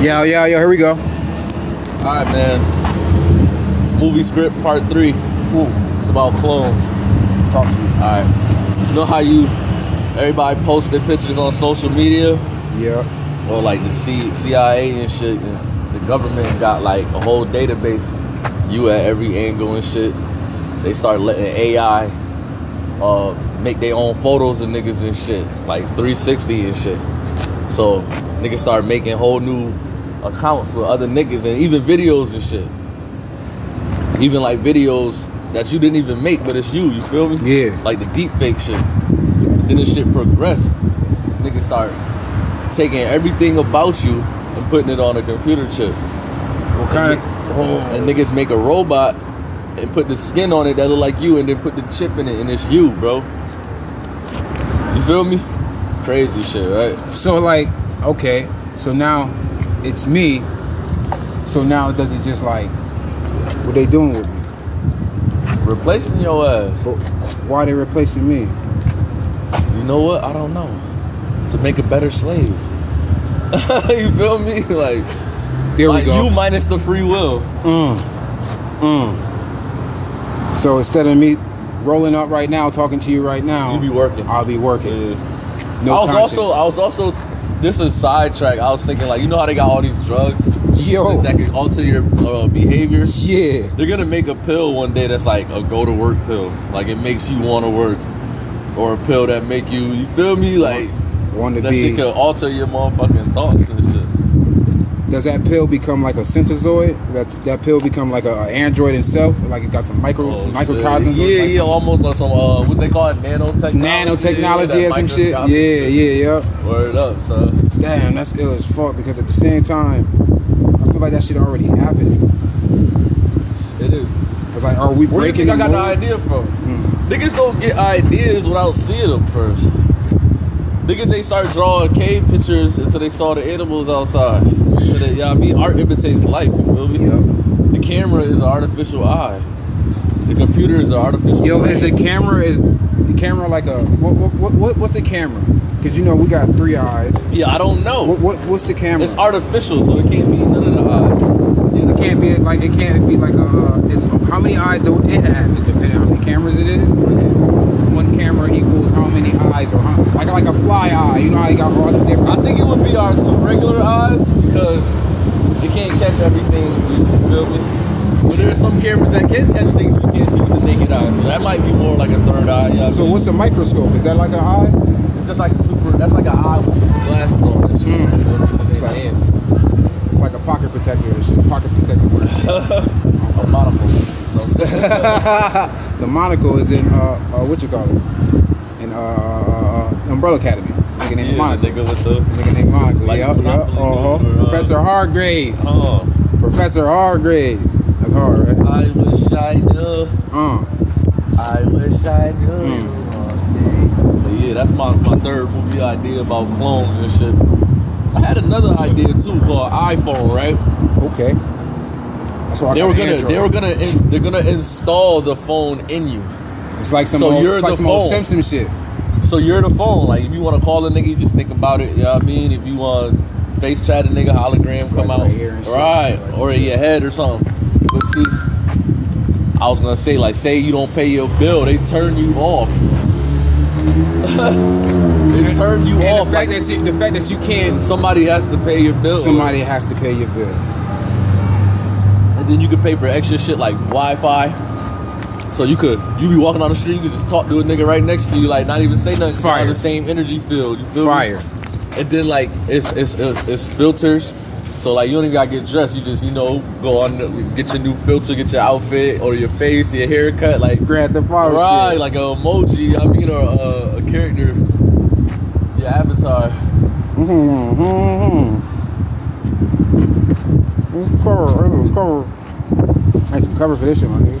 Yeah, yeah, yeah. Here we go. All right, man. Movie script part three. Ooh, It's about clones. Talk to me. All right. You know how you everybody posted pictures on social media Yeah. or like the C, CIA and shit, and the government got like a whole database. You at every angle and shit. They start letting AI uh, make their own photos of niggas and shit, like 360 and shit. So niggas start making whole new accounts with other niggas and even videos and shit. Even like videos that you didn't even make, but it's you. You feel me? Yeah. Like the deep fake shit. And then this shit progress. Niggas start taking everything about you and putting it on a computer chip. What kind of? Oh, And niggas make a robot and put the skin on it that look like you and then put the chip in it and it's you, bro. You feel me? Crazy shit, right? so like, okay. So now it's me. So now does it just like what they doing with me? Replacing your ass. But why they replacing me? You know what? I don't know. To make a better slave. you feel me? Like, There like we go. you minus the free will. Mm. Mm. So instead of me rolling up right now, talking to you right now, You be working. I'll be working. Yeah. No I was context. also I was also this is sidetrack. I was thinking like you know how they got all these drugs Yo. that can alter your uh, behavior. yeah. They're gonna make a pill one day that's like a go to work pill. Like it makes you want to work, or a pill that make you you feel me like Want to that be? shit could alter your motherfucking thoughts. Does that pill become like a synthezoid? That that pill become like a, a android itself? Like it got some micro some Oh, microcosms? shit. Yeah, yeah, some almost like some uh, what they call it, nanotechnology. nanotechnology or some shit. Yeah, yeah, yeah. Word up, son. Damn, that's ill as fuck. Because at the same time, I feel like that shit already happened. It is. Cause like, are we Where you breaking? think I got the idea from? Mm. Niggas don't get ideas without seeing them first. Niggas they start drawing cave pictures until they saw the animals outside. So that y'all mean art imitates life. You feel me? Yep. The camera is an artificial eye. The computer is an artificial. Yo, brain. is the camera is the camera like a what what, what, what what's the camera? Cause you know we got three eyes. yeah, I don't know. What what what's the camera? It's artificial, so it can't be none of the eyes. Yeah, it can't be like it can't be like a. Uh, it's how many eyes do it have? It depending on how many cameras it is. Or is it one camera equals how many eyes or how, like like a fly eye? You know how you got all the different. I think it would be our two regular eyes because it can't catch everything. You feel me? But there are some cameras that can catch things we can't see with the naked eye, so that might be more like a third eye. You know I So mean? what's a microscope? Is that like an eye? It's just like a super. That's like an eye with super glasses on it. Mm. You? It's in. It's like a pocket protector or shit. Pocket protector. A monocle. The monocle is in uh, uh what you call it? In uh, uh Umbrella Academy. Nigga named yeah, the nigga with the. Nigga named Monocle. Like yep, yep. Uh-huh. or, uh, Professor Hargreeves. Oh, Professor Hargreeves. That's hard, right? I wish I knew. Uh. I wish I knew. Mm. But yeah, that's my, my third movie idea about clones and shit. I had another idea too called iPhone, right? Okay. That's why I They were gonna Android. they were gonna in, they're gonna install the phone in you. It's like some So old, you're it's like the some old phone. Simpson shit. So you're the phone. Like if you want to call a nigga, you just think about it. You know what I mean? If you want face chat a nigga, hologram come Like out, right here right, or in your head or something. But see, I was gonna say like, say you don't pay your bill, they turn you off. they turn you And off. the fact Like that you, the fact that you can't, somebody has to pay your bill. somebody has to pay your bill. and then you can pay for extra shit like Wi-Fi. So you could you be walking on the street, you could just talk to a nigga right next to you, like not even say nothing. Fire. the same energy field. You feel me? Fire. And then like it's it's it's, it's filters. So like you don't even gotta get dressed. You just you know go on get your new filter, get your outfit or your face, your haircut, like Grab the power right, shit. like an emoji. I mean, or a, a character, your avatar. Mm-hmm, mm-hmm. Mm, Cover, cover. I need cover for this shit, my nigga.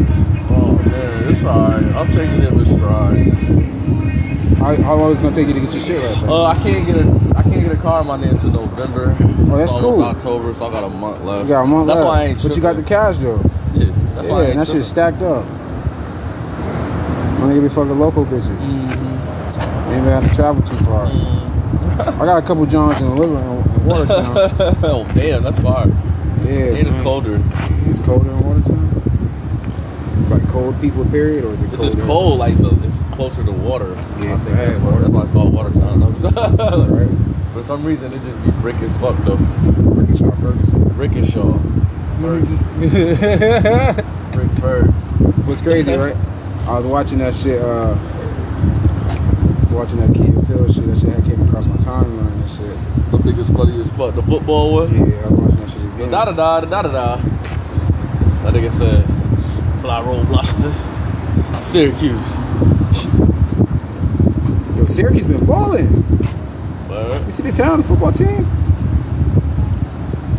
It's alright. I'm taking it with stride. How, how long is it gonna take you to get your shit right? Uh, I can't get a I can't get a car in my name until November. Oh, that's it's almost cool. October, so I got a month left. You got a month That's left. why I ain't. But you got the cash though. Yeah, that's why yeah, ain't and that shit's stacked up. I'm gonna be fucking local bitches. Mm-hmm. Ain't even have to travel too far. I got a couple Johns in Liver in Watertown. oh damn, that's far. Yeah, And it's colder. It's colder in Watertown. It's like cold people period, or is it It's colder? just cold, like the it's closer to water. Yeah, I think that's why, water. that's why it's called water Watertown. Right. For some reason, it just be brick as fuck though. Rickenshaw Ferguson. Rickishaw. Brick Ferg. What's crazy, right? I was watching that shit. Uh, I was watching that and Peele shit. That shit had came across my timeline and shit. I think it's funny as fuck. The football one. Yeah, I was watching that shit again. Da da da da da da. That nigga said, "Fly roll Washington, Syracuse." Yo, Syracuse been balling. You see the town football team?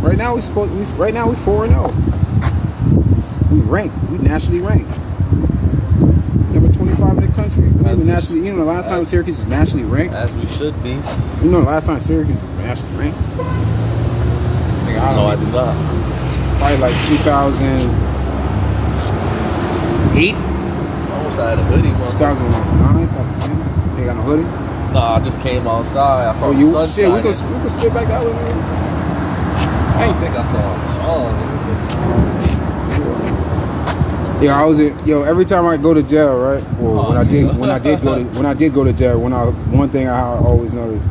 Right now we supposed we right now we four and zero. We ranked. We nationally ranked. Number twenty five in the country. We As even we- nationally. You know, the last time Syracuse was nationally ranked. As we should be. You know, the last time Syracuse was nationally ranked. I No, I don't know. did not. Probably like two thousand eight, I almost had a hoodie, two motherfucker. thousand nine, two thousand ten. Ain't got no hoodie. Nah, I just came outside. I saw Oh, the you sun shit. We could we could split back that way. man. I don't think I saw a song. Yeah, I was in, yo. Every time I go to jail, right? Well, when I did, when I did go to, when I did go to jail, when I one thing I always noticed,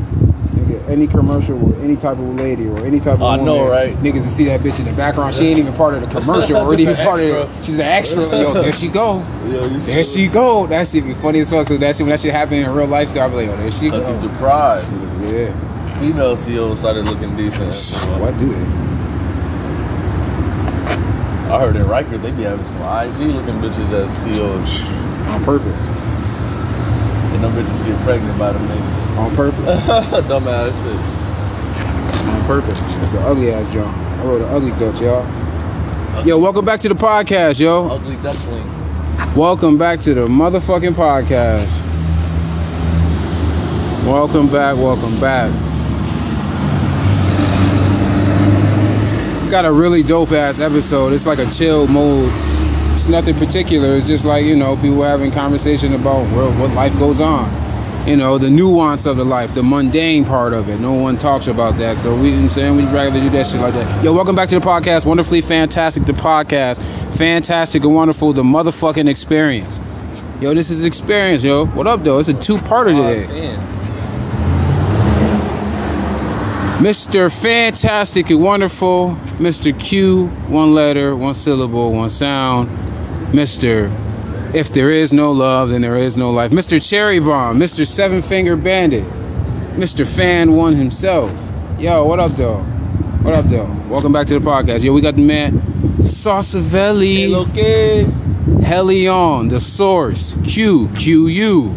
nigga, any commercial with any type of lady or any type of oh, I woman know, right? Niggas to see that bitch in the background. She ain't even part of the commercial or even part of extra. it. She's an extra. Yo, there she go. You There she go. That shit be funny as fuck. So that shit, when that shit happen in real life, I be like, yo, there she Cause go. he's deprived. Yeah. Female CEOs started looking decent. What do it? I heard in Riker they be having some IG looking bitches as CEOs. On purpose. Them bitches get pregnant by them niggas. On purpose. Dumbass shit. on purpose. It's an ugly ass John. I wrote an ugly Dutch, y'all. Yo, welcome back to the podcast, yo. Ugly Dutchling. Welcome back to the motherfucking podcast. Welcome back, welcome back. Got a really dope ass episode. It's like a chill mode. It's nothing particular. It's just like, you know, people having conversation about where, what life goes on. You know, the nuance of the life, the mundane part of it. No one talks about that. So we, you know I'm saying, we'd rather do that shit like that. Yo, welcome back to the podcast. Wonderfully fantastic, the podcast. Fantastic and wonderful, the motherfucking experience. Yo, this is experience, yo. What up, though? It's a two-parter today. Mr. Fantastic and Wonderful, Mr. Q, one letter, one syllable, one sound. Mr. If there is no love, then there is no life. Mr. Cherry Bomb, Mr. Seven Finger Bandit, Mr. Fan One himself. Yo, what up, though? What up, though? Welcome back to the podcast. Yo, we got the man Sausavelli. Hello, kid. Helion, the source. Q, QU.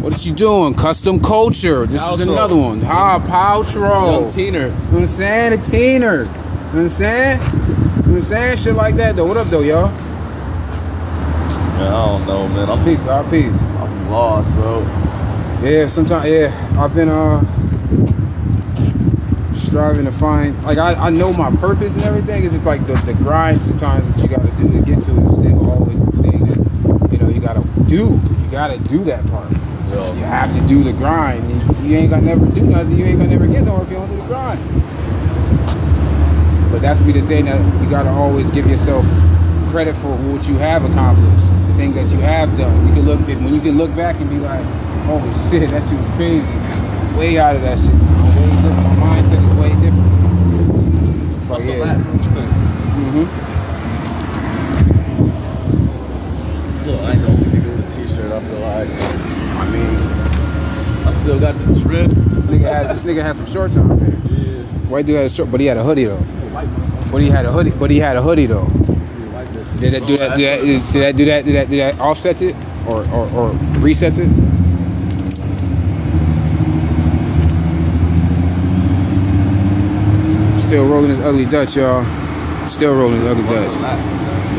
What are you doing? Custom culture. This is another one. Ha, Paltrow. Young teener. You know what I'm saying? A teener. You know what I'm saying? You know what I'm saying? Shit like that though. What up though, y'all? Man, I don't know, man. I'm Peace, bro. I'm peace. I'm lost, bro. Yeah, sometimes yeah. I've been uh striving to find like I, I know my purpose and everything. It's just like the, the grind sometimes that you gotta do to get to is still always the thing that you know you gotta do. You gotta do that part. Yo, You have to do the grind. You, you ain't gonna never do nothing. You ain't gonna never get nowhere if you don't do the grind. But that's be the thing that you gotta always give yourself credit for what you have accomplished, the thing that you have done. You can look when you can look back and be like, holy shit, that shit was crazy. Way out of that shit. My mindset is way different. It's like, yeah. that real quick? hmm Look, I ain't the only nigga with a t-shirt. I feel like I mean, I still got the drip. this nigga had this nigga had some shorts on. Yeah. White dude had a short, but he had a hoodie though. But he had a hoodie. But he had a hoodie though. Did that do that? Did that? That do that? Did that? Did that offset it or or, or resets it? Still rolling this ugly Dutch, y'all. Still rolling this ugly Dutch.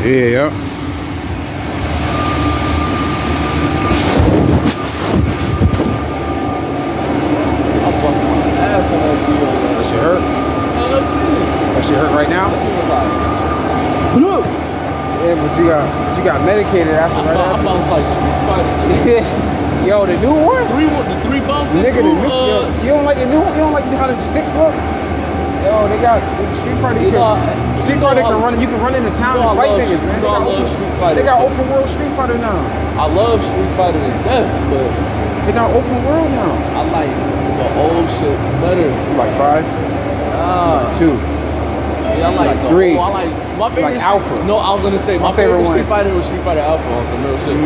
Yeah, yeah. I'm busting my ass on that deal. That shit hurt. Hell yeah. That shit hurt right now. That shit was like, Yeah, but she got medicated after I right thought I after. was like Street Fighter. Yo, the new one. Three, the three bumps. Nigga, the new, yo, uh, you don't like the new? You don't like how the six look? Yo, they got the Street Fighter. You You know, can, Street you know Fighter I- can run. You can run into town you know and fight niggas, man. They got, open, they got open world Street Fighter now. I love Street Fighter to death, but They got open world now. I like the old shit better. You like five, Nah, two. Yeah, I like, like the three. Old, I like my favorite. like Alpha. No, I was gonna say my, My favorite favorite. Street Fighter was Street Fighter Alpha on some real shit.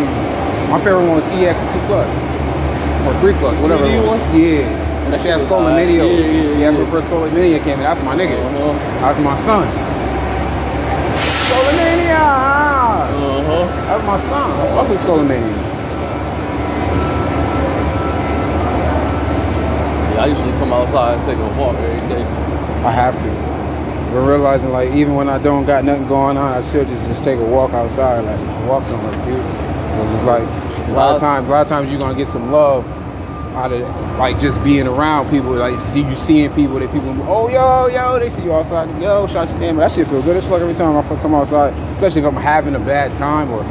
My favorite one was EX two plus or three plus, whatever. 3D it was. one? Yeah. That shit had was Stolen alright. Video. Yeah, yeah, yeah. That's when first Stolen Mania came in. That's my nigga. Uh-huh. That's my son. Stolen Mania. Uh-huh. That's my son. I fuck with Stolen Mania. Yeah, I usually come outside and take a walk every day. I have to. But realizing like even when I don't got nothing going on, I should just, just take a walk outside, like just walk somewhere cute. It's just like a lot of times, a lot of times you're gonna get some love out of like just being around people, like see you seeing people that people, oh yo yo, they see you outside, yo shout your name, that shit feel good as fuck every time I come outside, especially if I'm having a bad time or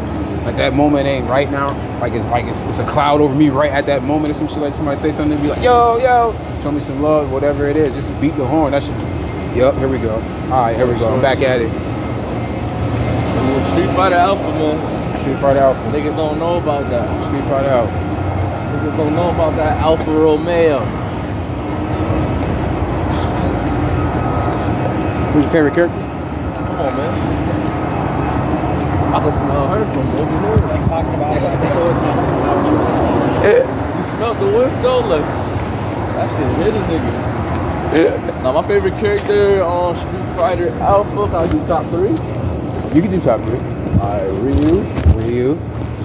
like that moment ain't right now, like it's like it's, it's a cloud over me right at that moment or some shit, like somebody say something, be like yo yo, show me some love, whatever it is, just beat the horn, that shit. Yup, here we go. All right, here we go. I'm back at it. Street Fighter Alpha, man. Street Fighter Alpha. Niggas don't know about that. Street Fighter Alpha. Niggas don't know about that Alfa Romeo. Who's your favorite character? Come on, man. I can smell her from over there. Like talking about it episode. You smelled the whiff though? Like, that shit hit a nigga. Now, my favorite character on Street Fighter Alpha, can I do top three? You can do top three. Alright, Ryu, Ryu,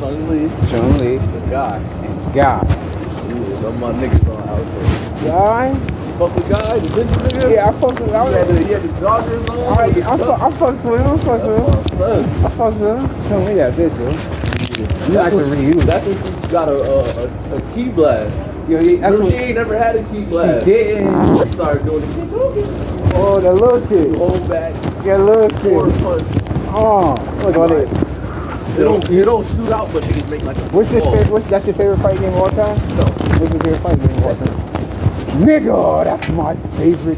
Chun Li, Chun Li, the guy. and Guy. Yeah, some of my niggas on Alpha. Guy? Fuck the guy, the bitch nigga. Yeah, I fucked with He had the, he had the joggers on. I, with I, chucks. I fucked with him. I fucked with him. That's my son. I fucked with him. Chun Li that bitch, yo. You like That's the Ryu. That's when she got a, a, a, a key blast. Yo, yeah, that's what she ain't never had a key blast. she didn't. She started doing oh, the kick Oh, that little kid. hold back, Yeah, little kid. punch. Oh, look at it. They don't, they don't shoot out, but they just make like a What's your favorite? What's that's your favorite fight game of all time? No. What's your favorite fight game of all time? Nigga, that's my favorite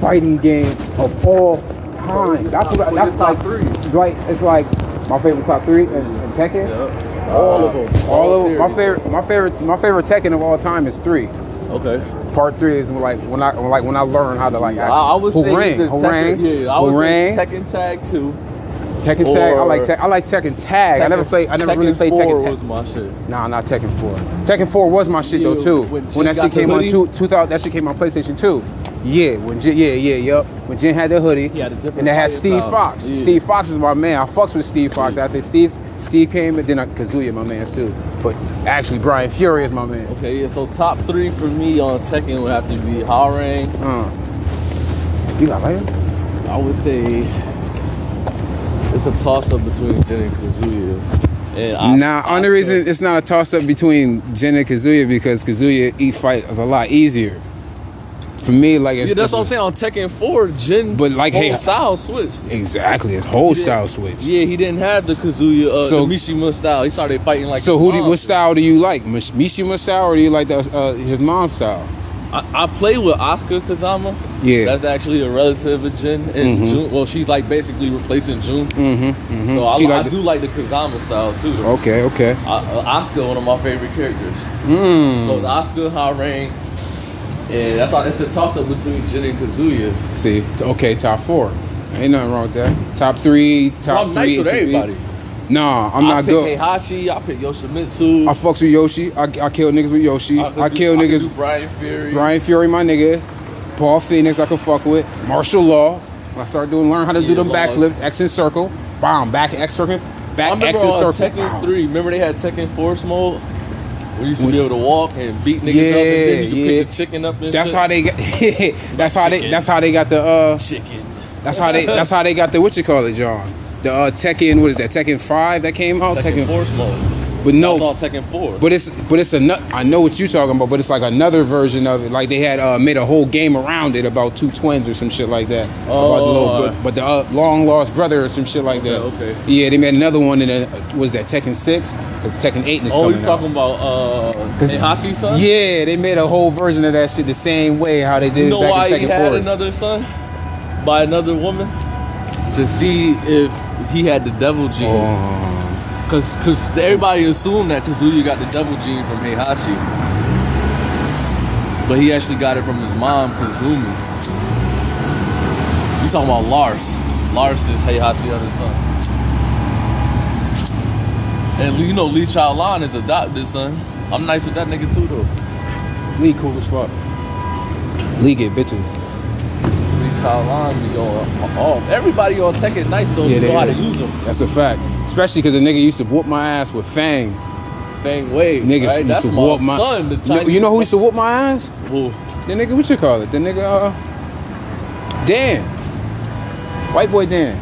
fighting game of all time. That's what. That's top like. three? It's like my favorite top three in, in Tekken. Yeah. All of them. All of them. My favorite, my favorite, my favorite Tekken of all time is three. Okay. Part three is like when I like when I learned how to like. I, I would say Tekken, yeah, I would Hooray, say Tekken Tag 2. Tekken Tag. I like Tek- I like Tekken Tag. I never played. I never really played 4 Tekken Tag. was my shit. Nah, not Tekken 4. Tekken 4 was my shit though too. when When, that shit came on two, 2000, that shit came on PlayStation 2. Yeah, when Jin, yeah, yeah, yup. When Jin had the hoodie, had and they had Steve style. Fox. Yeah. Steve Fox is my man. I fucks with Steve Fox. After Steve, Steve came, and then uh, Kazuya, my man too. But actually, Brian Fury is my man. Okay, yeah, so top three for me on second would have to be Hwoarang. Uh. You got like? I would say it's a toss up between Jin and Kazuya. And Nah, only reason it's not a toss up between Jin and Kazuya because Kazuya eat fight is a lot easier. For me, like it's, Yeah, that's what I'm saying. On Tekken 4, Jin But, like, whole hey- style switch. Exactly, his whole style switch. Yeah, he didn't have the Kazuya, uh, So- the Mishima style. He started fighting like So who do, what style do you like? Mish- Mishima style or do you like the, uh, his mom's style? I, I play with Asuka Kazama. Yeah. That's actually a relative of Jin. And Mhm. June, well, she's like basically replacing June. Mm-hmm. mm-hmm. So I, I the- do like the Kazama style too. Okay, okay. Uh, uh, Asuka, one of my favorite characters. Mm. So it's Asuka, Hwoarang, and that's all. it's a toss up between Jin and Kazuya. See, okay, top four. Ain't nothing wrong with that. Top three, top I'm three. nice with it could be- everybody. Nah, I'm I not pick good. Heihachi, I pick Yoshimitsu. I fucks with Yoshi. I, I kill niggas with Yoshi. I, do- kill could niggas. do Brian Fury. Brian Fury, my nigga. Paul Phoenix, I can fuck with. Marshall Law. When I start doing, learn how to do Yeah, them laws. backflips, X and circle, bomb, back X circle, back X on circle. Tekken Wow. 3, remember they had Tekken Force mode? We used to When- be able to walk and beat niggas Yeah, up and then you could yeah. pick the chicken up and That's shit. how they got. that's how they. That's how they got the. uh chicken. That's how they. That's how they got the what you call it, John. The uh, Tekken. What is that? Tekken Five that came out. Tekken Force mode. But No, no, it's all Tekken Four. but it's but it's a I know what you're talking about, but it's like another version of it. Like they had uh, made a whole game around it about two twins or some shit like that. about the Oh, little, uh, but, but the uh, long lost brother or some shit like that. Okay, okay. Yeah, they made another one in a, was that Tekken Six? Because Tekken Eight is oh, coming you talking out. about uh, 'Cause- Heihachi son? Yeah, they made a whole version of that shit the same way how they did You it know back why in he Tekken had Force. another son by another woman to see if he had the devil gene. Oh. Cause, cause everybody assumed that Kazuya got the devil gene from Heihachi, but he actually got it from his mom, Kazumi. You talking about Lars? Lars is Heihachi's other son. And you know Lee Chaolan is adopted son. I'm nice with that nigga too though. Lee cool as fuck. Lee get bitches. Lan be going off. Everybody on Tekken nice though. Yeah, you they know how to use them. That's a fact. Especially because the nigga used to whoop my ass with Fang. Feng Wei. Nigga right? used That's to my whoop my. son. The Chinese. you know who used to whoop my ass? Who? The nigga, what you call it? The nigga, uh, Dan. White boy Dan.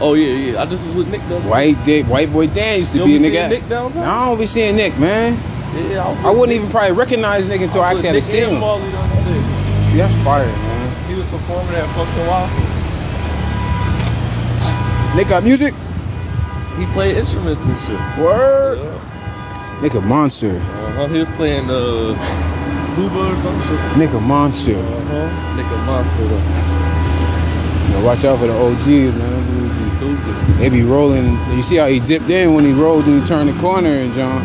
Oh yeah, yeah. I just was with Nick though. White dick, white boy Dan used to You be a nigga. Nick downtown? No, I don't be seeing Nick, man. Yeah, I I wouldn't even probably recognize Nick until I actually had to see him. See, that's fire, man. Was performing at Function Waffle. Nick got music? He played instruments and shit. Word. Yeah. Nick a monster. Uh-huh. He was playing uh, tuba or some shit. Nick a monster. Uh-huh. Nick a monster though. Know, watch out for the OGs, man. Them dudes be- Stupid. They be rolling. You see how he dipped in when he rolled and he turned the corner and John.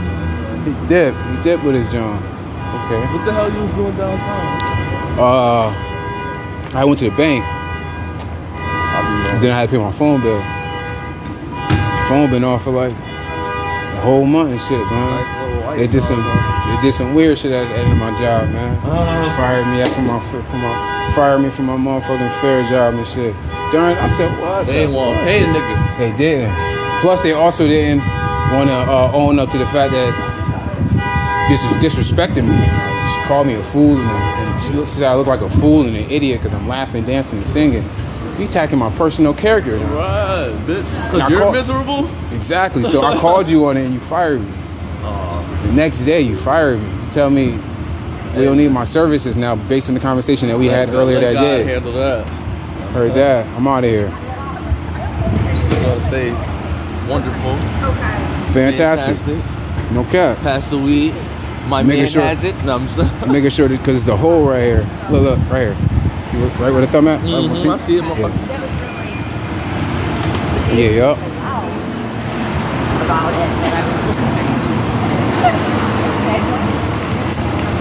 He dipped. He dipped with his John. Okay. What the hell you was doing downtown? Uh, I went to the bank. Then I had to pay my phone bill. Phone been off for like a whole month and shit, man. They did some, they did some weird shit at the end of my job, man. Uh, Fired me after my, from my, fired me from my motherfucking fair job and shit. During, I said, what? they the ain't want to pay a nigga. They didn't. Plus, they also didn't want to uh, own up to the fact that this was disrespecting me. She called me a fool, and, and she looks- said I look like a fool and an idiot because I'm laughing, dancing, and singing. You attacking my personal character now. Right, bitch. Now, you're call- miserable. Exactly. So I called you on it and you fired me. The next day, you fired me. You tell me we don't need my services now based on the conversation that we had earlier Let that God day. Handle that. Heard that. I'm out of here. You gotta stay wonderful. Fantastic. Fantastic. No cap. Pass the weed. My Making man sure- has it. No, I'm just. Making sure because it's a hole right here. Look, look, right here. See what, right where the thumb at? Right where Mhm, my I see it, yeah. motherfucker. yeah, yup. about it that I was listening.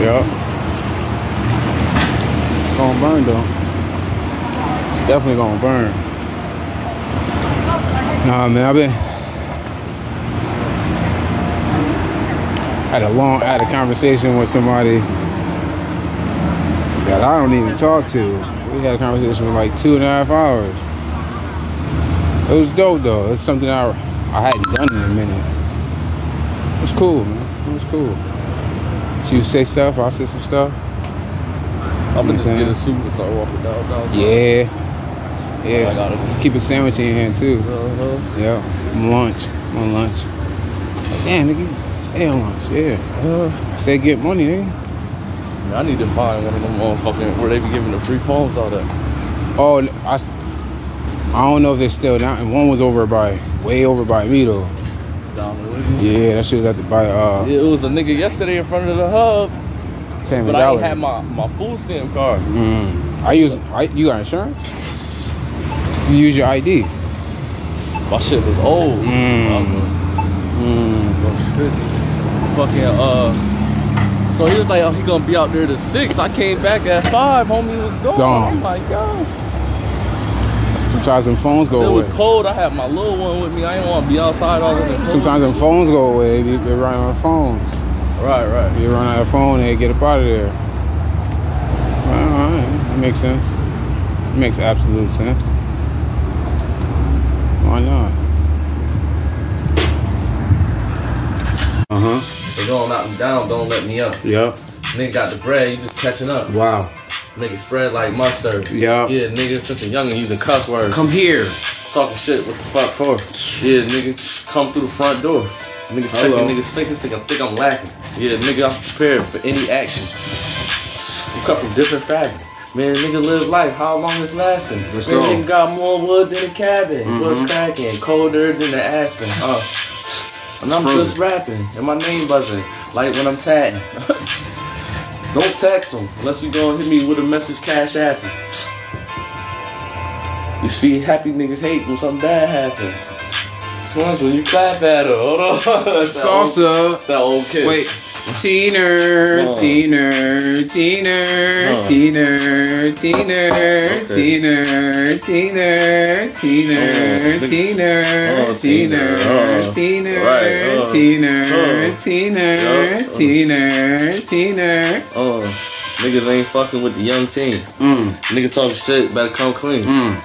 Yup. It's gonna burn though. It's definitely gonna burn. Nah, man, I've been had a long, I had a conversation with somebody that I don't even talk to. We had a conversation for like two and a half hours. It was dope though. It's something I I hadn't done in a minute. It was cool, man. It was cool. She would say stuff, I say some stuff. I'm gonna just get a suit and start walking down. down Yeah. I Yeah. Keep a sandwich in your hand too. Uh-huh. Yeah. I'm lunch. I'm on lunch. Damn, nigga, stay on. Yeah. Uh, Stay get money, nigga. I need to find one of them motherfucking where they be giving the free phones out at. Oh, I, I don't know if they're still down. And one was over by, way over by me though. Yeah, that shit was at the by uh Yeah, it was a nigga yesterday in front of the hub, Family but I ain't had my, my food stamp card. Mm. I use. I, you got insurance? You use your ID. My shit was old. Mm. Mm. Fucking uh. So he was like, oh, he gonna be out there to six. I came back at five. Homie was gone. Gone. I'm like, yo. Sometimes them phones go It go was cold. I had my little one with me. I didn't want to be outside all the cold. Sometimes them phones go away. They, they run out of phones. Right, right. You run out of phone, they get up out of there. Well, all right. That makes sense. It makes absolute sense. Why not? Gonna knock me down. Don't let me up. Yep. Nigga got the bread. You just catching up. Wow. Nigga spread like mustard. Yeah. Yeah, nigga, since a youngin' using cuss words. Come here. talking shit. What the fuck for? Yeah, nigga, come through the front door. Niggas Hello. checking, niggas thinking, think, I think I'm lacking. Yeah, nigga, I'm prepared for any action. You cut from different fabric. Man, nigga live life. How long is lasting? Let's Man, go. nigga got more wood than a cabin. Mhm. What's cracking? Colder than the aspen. Uh, and I'm just rapping, and my name buzzing, like when I'm tatting. Don't text them unless you gonna hit me with a message cash apping. You see, happy niggas hate when something bad happens. Once when you clap at her, hold on. That's that old- Salsa. That old kid. Wait. Teener, Oh. teener, teener, Oh. teener, teener, Okay. teener, teener, teener, Oh, teener, Oh, teener, teener. Oh. teener, Right, oh. teener, Oh. teener, teener, teener. Uh, niggas ain't fucking with the young team. Mm, Niggas talking shit, better come clean. mm.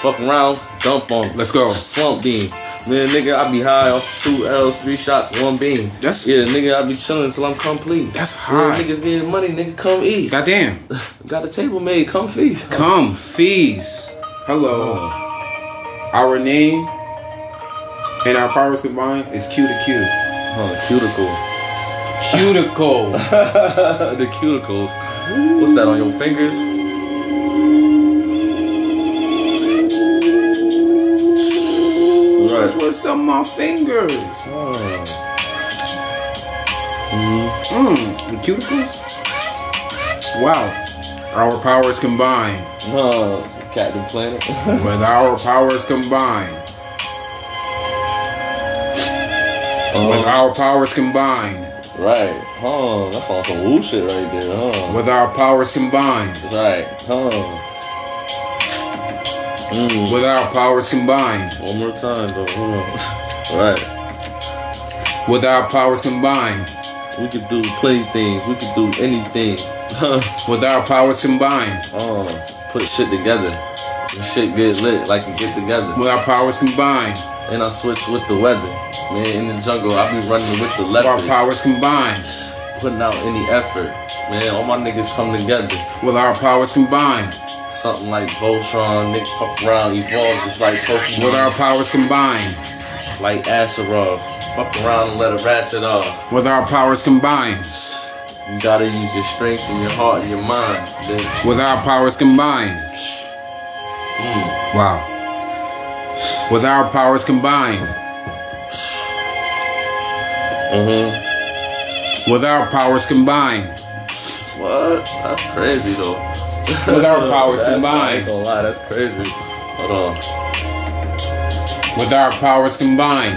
Fuck around, dump on. Let's go. Slump beam. Man, nigga, I be high off two L's, three shots, one beam. That's- yeah, nigga, I be chilling till I'm complete. That's high. niggas getting money, nigga, come eat. Goddamn. Got the table made, come feed. Come, fees. Hello. Our name and our powers combined is Q to Q. Huh, cuticle. Cuticle. the cuticles. What's that on your fingers? That's Right. what's on my fingers. Oh. Mmm, the cuticles? Wow. Our powers combined. Oh, Captain Planet. With our powers combined. Oh. With Oh, our powers combined. right. Huh. That's on some woo shit right there, huh? With our powers combined. Right. Huh. Mm. With our powers combined. One more time, though. Hold on. Right. With our powers combined. We could do plenty things. We could do anything. With our powers combined. Oh, put shit together. And shit get lit like it get together. With our powers combined. And I switch with the weather. Man, in the jungle, I be running with the With our powers combined. Putting out any effort. Man, all my niggas come together. With our powers combined. Something like Voltron, niggas fuck around, evolve just like Pokemon. With our powers combined. like Asaroth. Fuck around and let it ratchet off. With our powers combined. You gotta use your strength and your heart and your mind. Bitch. With our powers combined. Mm. Wow. With our powers combined. Mm-hmm. With our powers combined. What? That's crazy though. With our powers combined. gonna lie, that's crazy. Hold on. With our powers combined.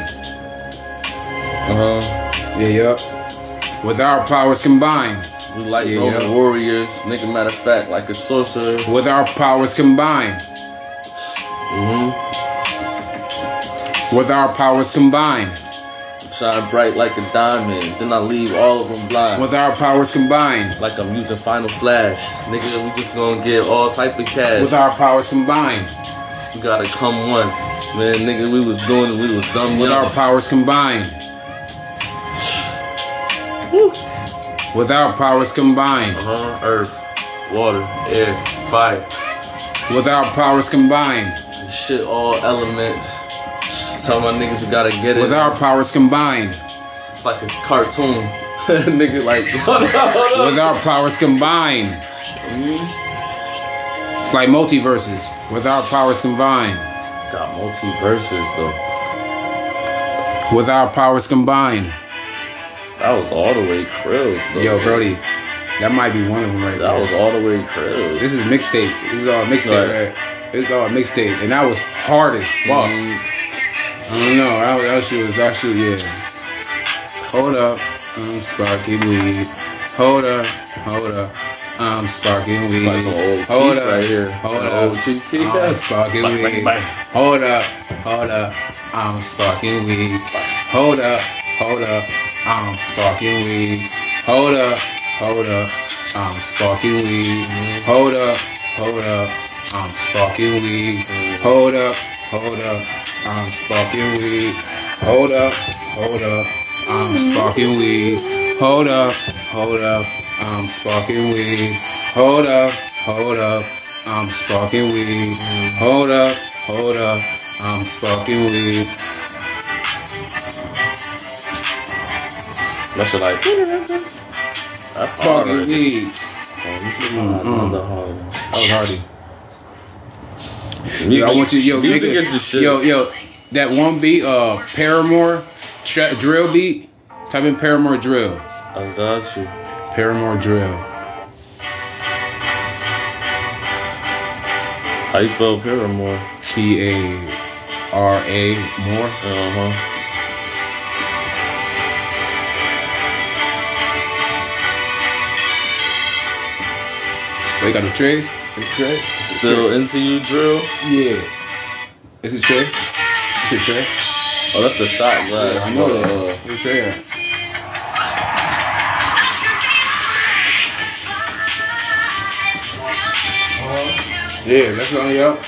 Uh-huh. Yeah, yep. With our powers combined. We like Yeah, Roman yeah. warriors. Nigga, matter of fact, like a sorcerer. With our powers combined. Mm-hmm. With our powers combined. Shine bright like a diamond. Then I leave all of them blind. With our powers combined. like I'm using Final Flash. Nigga, we just gonna get all type of cash. With our powers combined. We gotta come one. Man, nigga, we was doing it. We was dumb With young. our powers combined. Woo. With our powers combined. Uh-huh. Earth, water, air, fire. With our powers combined. Shit, all elements. Tell my niggas we gotta get it. With our powers combined. It's like a cartoon. nigga, like, hold up, hold With our powers combined. It's like multiverses. With our powers combined. Got multiverses, though. With our powers combined. That was all the way Krills, though. Yo, Brody, that might be one of them right there. That was all the way Krills. This is mixtape. This is all mixtape, Right. right? This is all mixtape, and that was hard as fuck. Mhm. I don't know. That, that shit was that shit. Yeah. Hold up, I'm sparking weed. Hold up, hold up, I'm sparking weed. Like old hold up, right here. Hold up, old Chief I'm sparking weed. Hold up, hold up, I'm sparking weed. Hold up, hold up, I'm sparking weed. Hold up, hold up, I'm sparking weed. Hold up, hold up, I'm sparking weed. Hold up, hold up, I'm sparking weed. Hold up, hold up, I'm sparking weed. Hold up, hold up, I'm sparking weed. Hold up, hold up, I'm sparking weed. Hold up, hold up, I'm sparking weed. That shit like. That's. Sparking weed. Oh, you should find another hard uh-huh. one. That was hardy. Yo, I want you, yo, nigga, is the shit. yo, yo, that one beat, uh, Paramore, tra- drill beat. Type in Paramore drill. I got you. Paramore drill. How you spell Paramore? P A R A more. Uh huh. They got the trays. Okay. Still into you drill? Yeah. Is it tray? Is it tray? Oh, that's the shot glass. I know Uh, that. Where's tray at? Yeah, that's on you up.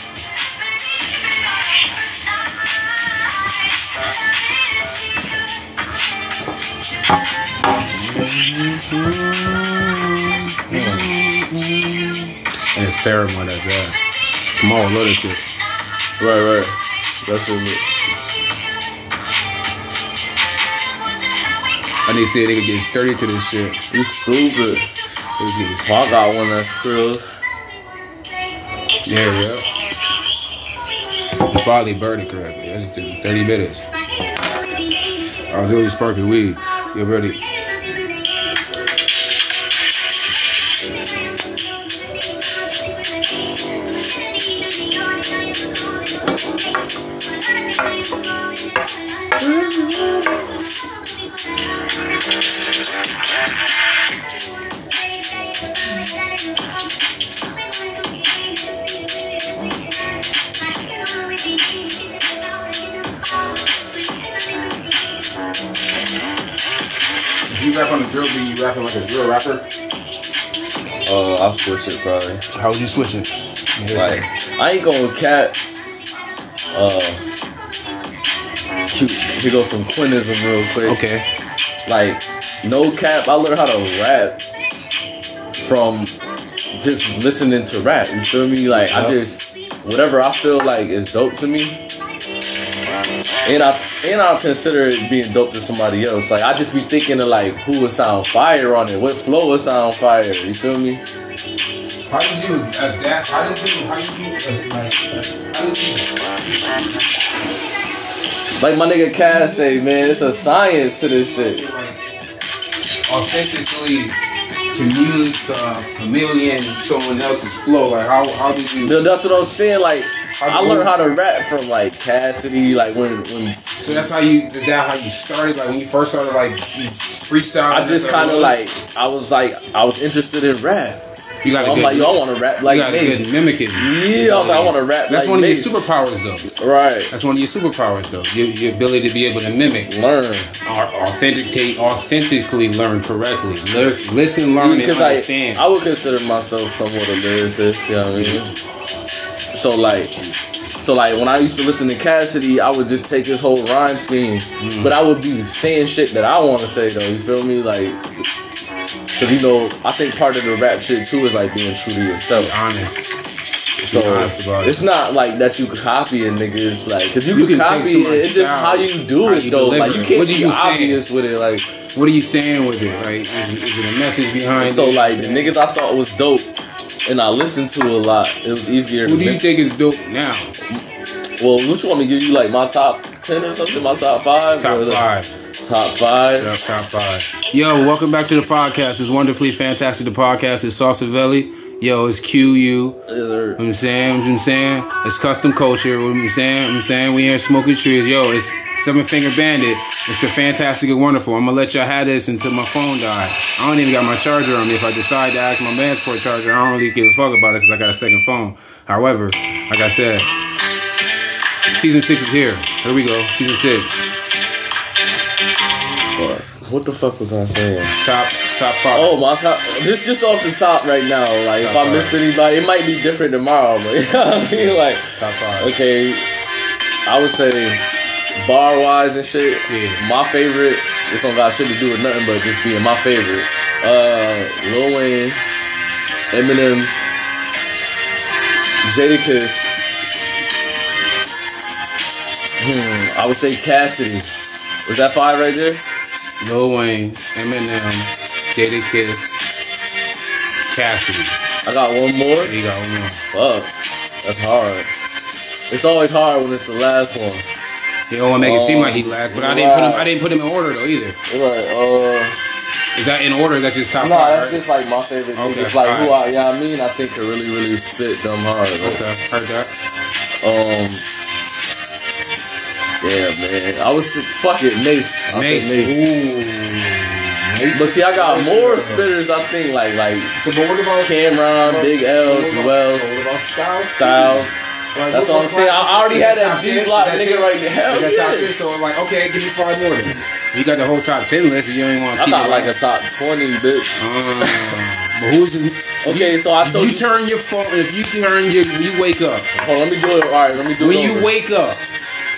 And it's Paramore that's that. Come on, love this shit. Right, right. That's what it. I need to see a nigga get sturdy to this shit. You stupid. Niggas getting Oh, I got one that's krills. Yeah, yeah. It's probably birdie correctly. That's just 30 minutes. I was really sparking weed. You ready? Switch it probably. How would you switch it? Like, I ain't going cat. Uh, cute. Here goes some Quinism real quick. Okay. Like, no cap. I learned how to rap from just listening to rap. You feel me? Like, I just whatever I feel like is dope to me. And I and I consider it being dope to somebody else. Like I just be thinking of like who would sound fire on it, what flow would sound fire. You feel me? How did you adapt? How did you, how did you, like, how did you, Like my nigga Cass say, man, it's a science to this shit. authentically chameleon, uh, chameleon someone else's flow? Like, how, how did you, Th- That's what I'm saying. Like I learned how to rap from like Cassidy. Like when when so that's how you, is that how you started? Like, when you first started, like, freestyle? I just kind of like I was like I was interested in rap. You got So I'm good, like yo, I want to rap you like got a good mimicking. Yeah, I was like I want to rap That's like one of your superpowers, though. Right. That's one of your superpowers, though. Your, your ability to be able to mimic, Learn. authenticate, authentically learn correctly. Lis- Listen, learn, and understand. I would consider myself somewhat a lyricist. You know what I mean? So like. So like when I used to listen to Cassidy, I would just take his whole rhyme scheme, Mm. but I would be saying shit that I want to say though. You feel me? Like, cause you know, I think part of the rap shit too is like being true to yourself. honest. So Be honest it's not like that you copying niggas, like, cause you, You can, copy so it. It's just how you do how it you though. deliver Like you can't What be you saying? obvious with it. Like What are you saying with it? Like, is, is it a message behind it? so, like the niggas I thought was dope, and I listened to a lot. It was easier. Who do you think is dope now? Well, what you want me to give you like my top ten or something? My top five? Top Or the- five. Top five. Top, top five. Yo, welcome back to the podcast. It's wonderfully fantastic. The podcast is Sausavelli. Yo, it's QU. You know what I'm saying? What I'm saying? It's custom culture. What I'm saying? What I'm saying? We here smoking trees. Yo, it's Seven Finger Bandit. It's the fantastic and wonderful. I'm gonna let y'all have this until my phone die. I don't even got my charger on me. If I decide to ask my man's for a charger, I don't really give a fuck about it because I got a second phone. However, like I said, season six is here. Here we go. Season six. What? The fuck was I saying? Top top five. Oh my top! This just off the top right now. Like if Top I miss anybody, it might be different tomorrow. But you know what I mean? Like Top five. okay, I would say bar wise and shit. Yeah. My favorite. This don't got shit to do with nothing but just being my favorite. Uh, Lil Wayne, Eminem, Jadakiss. Hmm, I would say Cassidy. Was that five right there? Lil Wayne, Eminem, Jadakiss, Cassidy. I got one more. You go. one more. Fuck, that's hard. It's always hard when it's the last one. They don't want to make it seem like he last, but I didn't put him. I didn't put him in order though either. Right. Uh, Is that in order? That's just top no, five. that's right? just like my favorite Okay, niggas. Like who. I, yeah, I mean, I think could really, really spit dumb hard. Like, Okay, heard that. Um. Yeah, man. I was fuck it, Mace. I Mace. Mace. Ooh. Mace. But see, I got more spitters. I think like like So, but what about Cam'ron, Big L, Joel, What Styles? Styles. Like, That's what I'm saying. I already had that G block nigga right there. Hell Is that top ten? yeah. So like, okay, give me five more. Then. You got the whole top ten list. and You don't even want to I keep thought it like a top twenty, bitch. Uh, but who's the, Okay, so I if told you you. turn your phone? If you turn your, when you wake up. Hold on, let me do it. All right, let me do When it. When you wake up,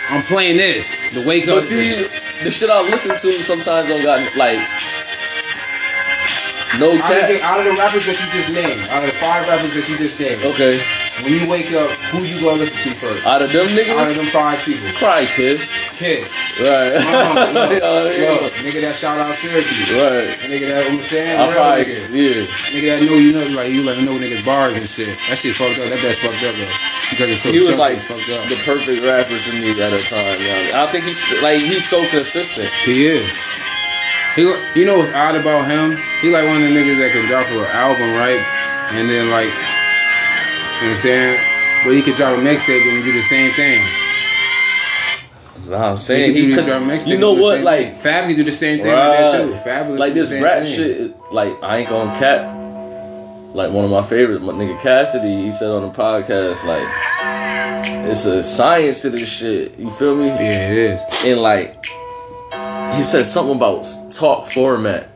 I'm playing this. The wake up. But see, thing. the shit I listen to sometimes don't got like no Out of, cap. the, out of the rappers that you just named, out of the five rappers that you just named, Okay, when you wake up, who you gonna listen to first? out of them niggas? Out of them five people, cry kiss. Kid. Right. Uh-huh. Oh, Yo, nigga that shout out Syracuse. Right. Nigga that I'm saying, I probably nigga. yeah. Nigga that know you know like you let him know niggas bars and shit. That shit fucked up. That bitch fucked up though. Because it's so He was like fucked up. the perfect rapper to me at a time. Yeah. I think he's like he's so consistent. He is. He, you know what's odd about him? He like one of the niggas that can drop an album, right? And then like, you know what I'm saying? But he could drop a mixtape and do the same thing. Nah, I'm saying he, cause drop a mixtape you know what, same like thing. Fab do the same thing like that too. Right. Like this rap thing. shit, like I ain't gonna cap. Like one of my favorite, my nigga Cassidy, he said on the podcast, like it's a science to this shit. You feel me? Yeah, it is. And like he said something about talk format.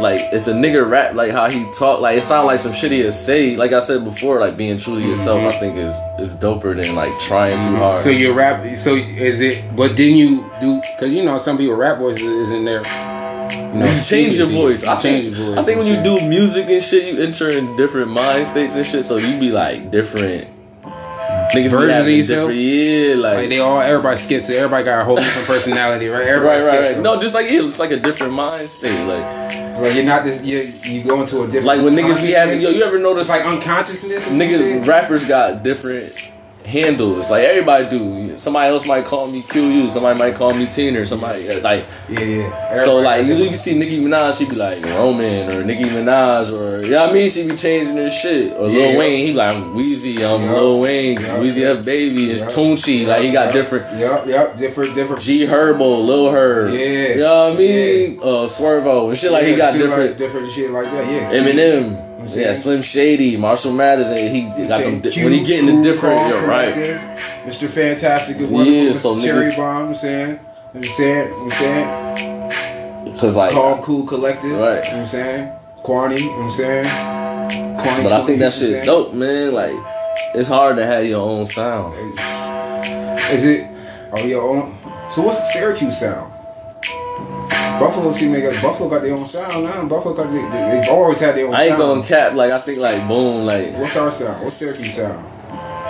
Like if a nigga rap like how he talk, like it sound like some shit he'd say. Like I said before, like being true to yourself, I think is is doper than like trying too hard. Mm-hmm. So you rap, so is it? But didn't you do? Because you know some people rap voices isn't there. You know, you change your voice. You I think, change your voice. I think when you do music and shit, you enter in different mind states and shit. So you be like different niggas Versions of yourself? different, yeah, like, like they all everybody skits it. Everybody got a whole different personality, right? right, Everybody right, skits right. No, just like yeah, it's like a different mind state. Like, like you're not this. You you go into a different. like when niggas be having, yo, you ever notice like unconsciousness. Niggas rappers got different handles. Like everybody do. Somebody else might call me QU. Somebody might call me Tina. Somebody uh, like. Yeah, yeah. So like you, you see Nicki Minaj, she be like Roman or Nicki Minaj or yeah, I mean she be changing her shit. Or Lil Yeah. Wayne, he be like I'm Weezy, I'm Yeah. Lil Wayne, Yeah. Weezy F Baby, it's Yeah. Tunechi, like he got different Yep, yep. Different, different. G Herbo, Lil Herb. Yeah. You know what I mean? Uh Swervo and shit like he got different like, different shit like that. Yeah. Eminem. Yeah, Slim Shady, Marshall Mathers, and he You got them when he get into Cool, different, Calm, you're right. Mr. Fantastic, good Yeah, wonderful, so Cherry niggas- Bomb. I'm saying, I'm saying, I'm saying, Cause like, Calm, Cool Collective. Right. You know what I'm saying, Quani. You know what I'm saying, Quani. but I think that 20, you know shit dope, man. Like, it's hard to have your own sound. Is it? Oh, your own. So what's the Syracuse sound? Buffalo see make. Buffalo got their own sound now. Buffalo got they, they've always had their own sound. I ain't sound. gonna cap. Like, I think like boom, like What's our sound? What's Syracuse sound?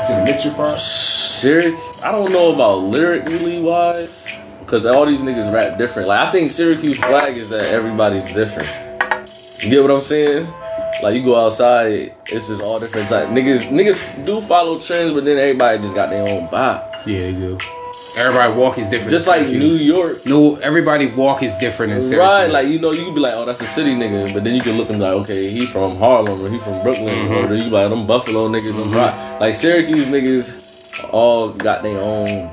Is it a mixture part? Syracuse. I don't know about lyrically wise, cause all these niggas rap different. Like, I think Syracuse swag is that everybody's different. You get what I'm saying? Like you go outside, it's just all different type. Niggas, niggas do follow trends, but then everybody just got their own vibe. Yeah, they do. Everybody walk is different. Just like New York, No, everybody walk is different in Syracuse. Right, like you know, you can be like, oh, that's a city nigga, but then you can look and be like, okay, he from Harlem or he from Brooklyn, Mm-hmm. or you be like, them Buffalo niggas, them rock. Like Syracuse niggas, all got their own.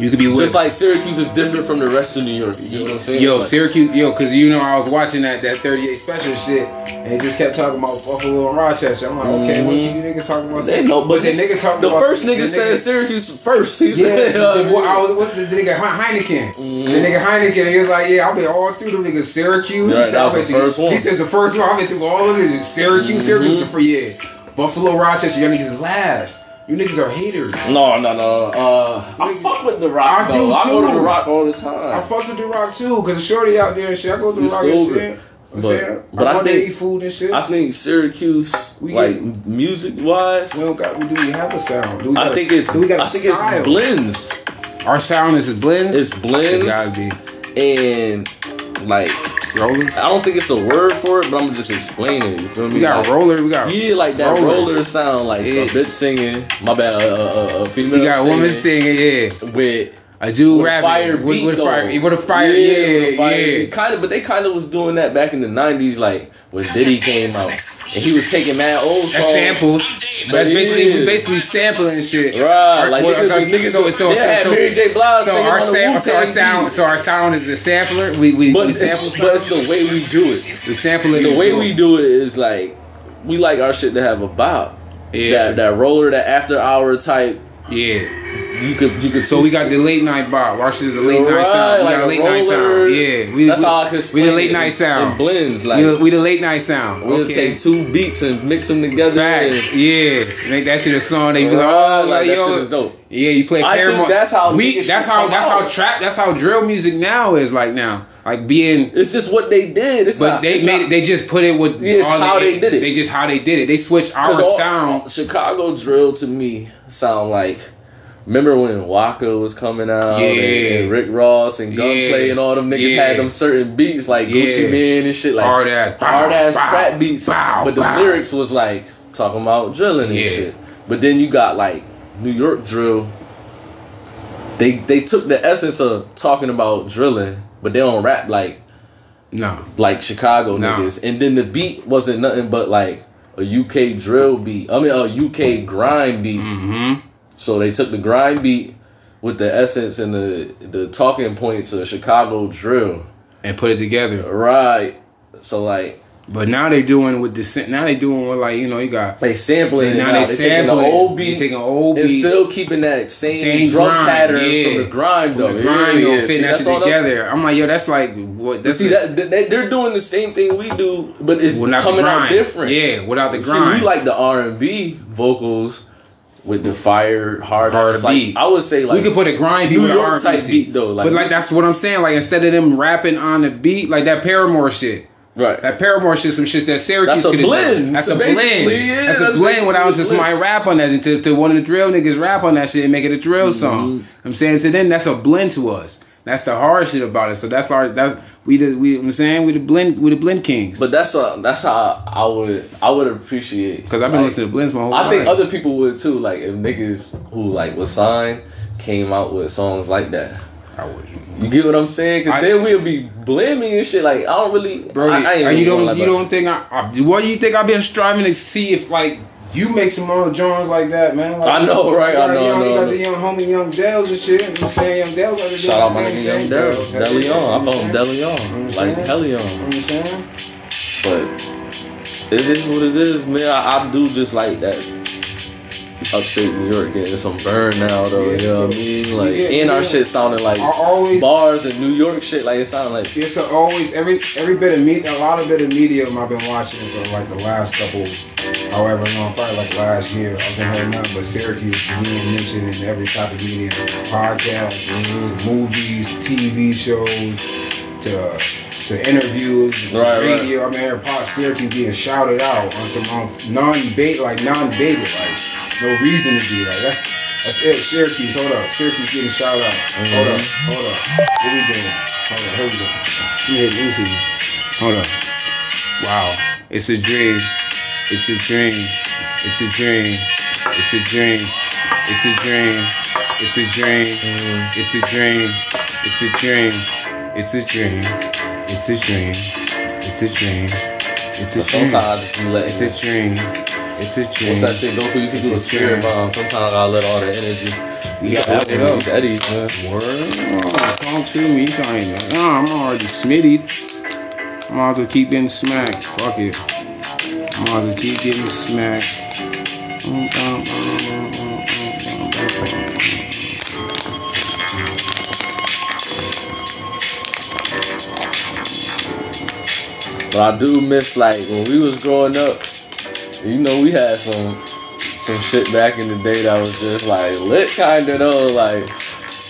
You could be with. Just like Syracuse is different from the rest of New York. You know what I'm saying? yo, Like, Syracuse, yo, cause you know I was watching that that 38 special shit, and it just kept talking about Buffalo and Rochester. I'm like, okay, what you niggas talking about? Mm-hmm. They know, but the nigga talking the about first the nigga said Syracuse first. He Yeah, said, the, the, I was, what's the, the nigga Heineken? Mm-hmm. The nigga Heineken, he was like, yeah, I've been all through the niggas. Syracuse. Right, he said, that was the first one. He says the first one. I've been through all of it. Syracuse, Syracuse, for yeah. Buffalo, Rochester, y'all niggas last. You niggas are haters. No, no, no. Uh, I fuck with the Rock I though. do I go to the Rock all the time. I time. fucks with the Rock too, cause the shorty out there and shit. I go to the You Rock and shit. But- saying, but I I think- food and shit. I think Syracuse, We like get- music wise, we don't got. We do we have a sound? Do we got I a- think it's Do we got a I think it's style? blends. Our sound is it blends. It's blends It's gotta be and like I don't think it's a word for it, but I'm gonna just explain it. You feel me? We got Like, roller. We got Yeah, like that Roller. roller, sound, like Yeah. a bitch singing. My bad, a, a, a, a female. we got singing singing. Yeah, with a dude with a rapping fire with, beat with a fire with a fire. Yeah, with a fire yeah. Kind of, but they kind of was doing that back in the '90s, like when Diddy came out, and he was taking mad old songs. That's samples. But That's basically yeah. we basically sampling shit. Right, Our- like what- niggas, so- was niggas, so- so- they so- so- Mary J. Blige So our, sam- so our sound, so our sound is the sampler. We we, but we it's, sample but it's the way we do it. The sampling. The way we do it is like we like our shit to have a bop. Yeah. That, that roller, that after hour type. Yeah. You could you could. So we got the late night bop. Our shit is a late night sound. We like got late night sound. Yeah. We, That's we, how I can We the late it. night It sound. blends like we, the, we the late night sound. we'll okay. take two beats and mix them together. Facts. Yeah. Make that shit a song. They be like, oh, like, that yo. shit is dope. Yeah, you play I think that's how we. That's how. That's how trap. That's how drill music now is like now. Like being. It's just what they did. It's But not, they made not- it. They just put it with. It's all how they did it. They just how they did it. They switched our all- sound. Chicago drill to me sound like. Remember when Waka was coming out Yeah. and, and Rick Ross and Gunplay Yeah. and all them niggas Yeah. had them certain beats like. Gucci Mane and shit like Hard ass. hard ass Bow, trap beats. bow, but the lyrics was like talking about drilling and shit. But then you got like New York drill. They they took the essence of talking about drilling, but they don't rap like No. like Chicago Nah. niggas. And then the beat wasn't nothing but like a UK drill beat. I mean a UK grime beat. Mm-hmm. So they took the grime beat with the essence and the the talking points of Chicago drill. And put it together. Right. So like But now they doing with the. Now they doing with like you know you got. they sampling now they They taking the sampling. old beat taking old and still keeping that same, Same drum grime, pattern yeah. from the grime though. the grime yeah, yeah. fit See, that that's shit all I'm- together. I'm like, yo, that's like what? That's see that they, they're doing the same thing we do, but it's coming out different. Yeah, without the See, grime. we like the R and B vocals with the fire hard Hard ass. Like, beat. I would say like we could put a grime beat New with York type beat. beat though. Like, but like that's what I'm saying. Like instead of them rapping on the beat, like that Paramore shit. Right. That Paramore shit, some shit that Syracuse That's a could blend. That's So a blend. yeah, that's a that's blend without just a somebody rap on that. To, to one of the drill niggas rap on that shit and make it a drill Mm-hmm. song. I'm saying to them that's a blend to us. That's the hard shit about it. So that's our that's we the we I'm saying we the blend we the blend kings. But that's uh that's how I would I would appreciate Because I've been like, listening to blends my whole life. I life. think other people would too. Like if niggas who like was signed came out with songs like that. I would. You get what I'm saying? Because I- then we'll be blaming and shit. Like I don't really, Bro, I, I ain't you don't you don't think I, I what do you think I've been striving to see if like you make some more Jones like that, man? Like, I know, right? You I know, young, I you know, got the young homie, young Dales and shit. You know what I'm saying? Young got Shout out my nigga Young shit, Del. Deleon. I You call him Deleon, like Deleon. You know what I'm saying? But it is what it is, man. I, I do just like that upstate New York getting some burn now, though. You know what I mean? Like, Yeah, and our shit sounding like always bars and New York shit. Like it sounded like It's a always every every bit of media, a lot of bit of medium I've been watching for like the last couple, however long, probably like last year. I've been hearing nothing but Syracuse being mentioned in every type of media, podcasts, movies, TV shows, to to interviews, Right, right. radio. I've been hearing Syracuse being shouted out on some on non-bait, like non-baited, like no reason to be like that's. That's it, Syracuse. Hold up, Syracuse getting shouted out. Hold up, hold up. What we doing? Hold up, here we go. Yeah, let me see. Hold up. Wow. It's a dream. It's a dream. It's a dream. It's a dream. It's a dream. It's a dream. Mm-hmm. It's a dream. It's a dream. It's a dream. It's a dream. It's a dream. It's a But dream. sometimes I just be It's a dream. It's a dream. What's that shit go through? You can do a spirit dream. bomb. Sometimes I let all the energy. You gotta let it up. Eddies, man. Word. Oh, talk to me. You to? No, I'm already smitty. I'm about to keep getting smacked. Fuck it. I'm about to keep getting smacked. But I do miss like when we was growing up. You know, we had some some shit back in the day that was just like lit, kind of though. Like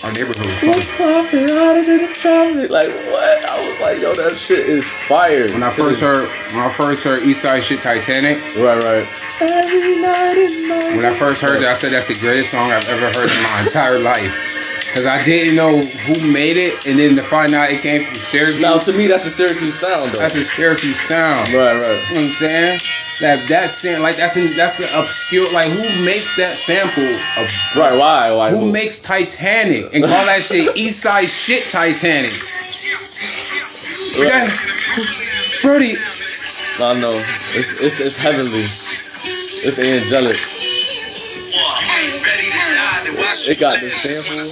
Our neighborhood was What's fun. poppin'? Hotter than the traffic? Like what? I was like, yo, that shit is fire. When I first heard, when I first heard East Side shit Titanic, right, right. Every night is my when I first heard it, I said that's the greatest song I've ever heard in my entire life. Cause I didn't know who made it, and then to find out it came from Syracuse. Now to me, that's a Syracuse sound though. That's a Syracuse sound. Right, right, You know what I'm saying? That that sound like that's in, that's the obscure like who makes that sample of Right, why? Why? who makes Titanic and call that shit East Side shit Titanic? That, Brody, I know. It's, it's it's heavenly. It's angelic. It got the sample.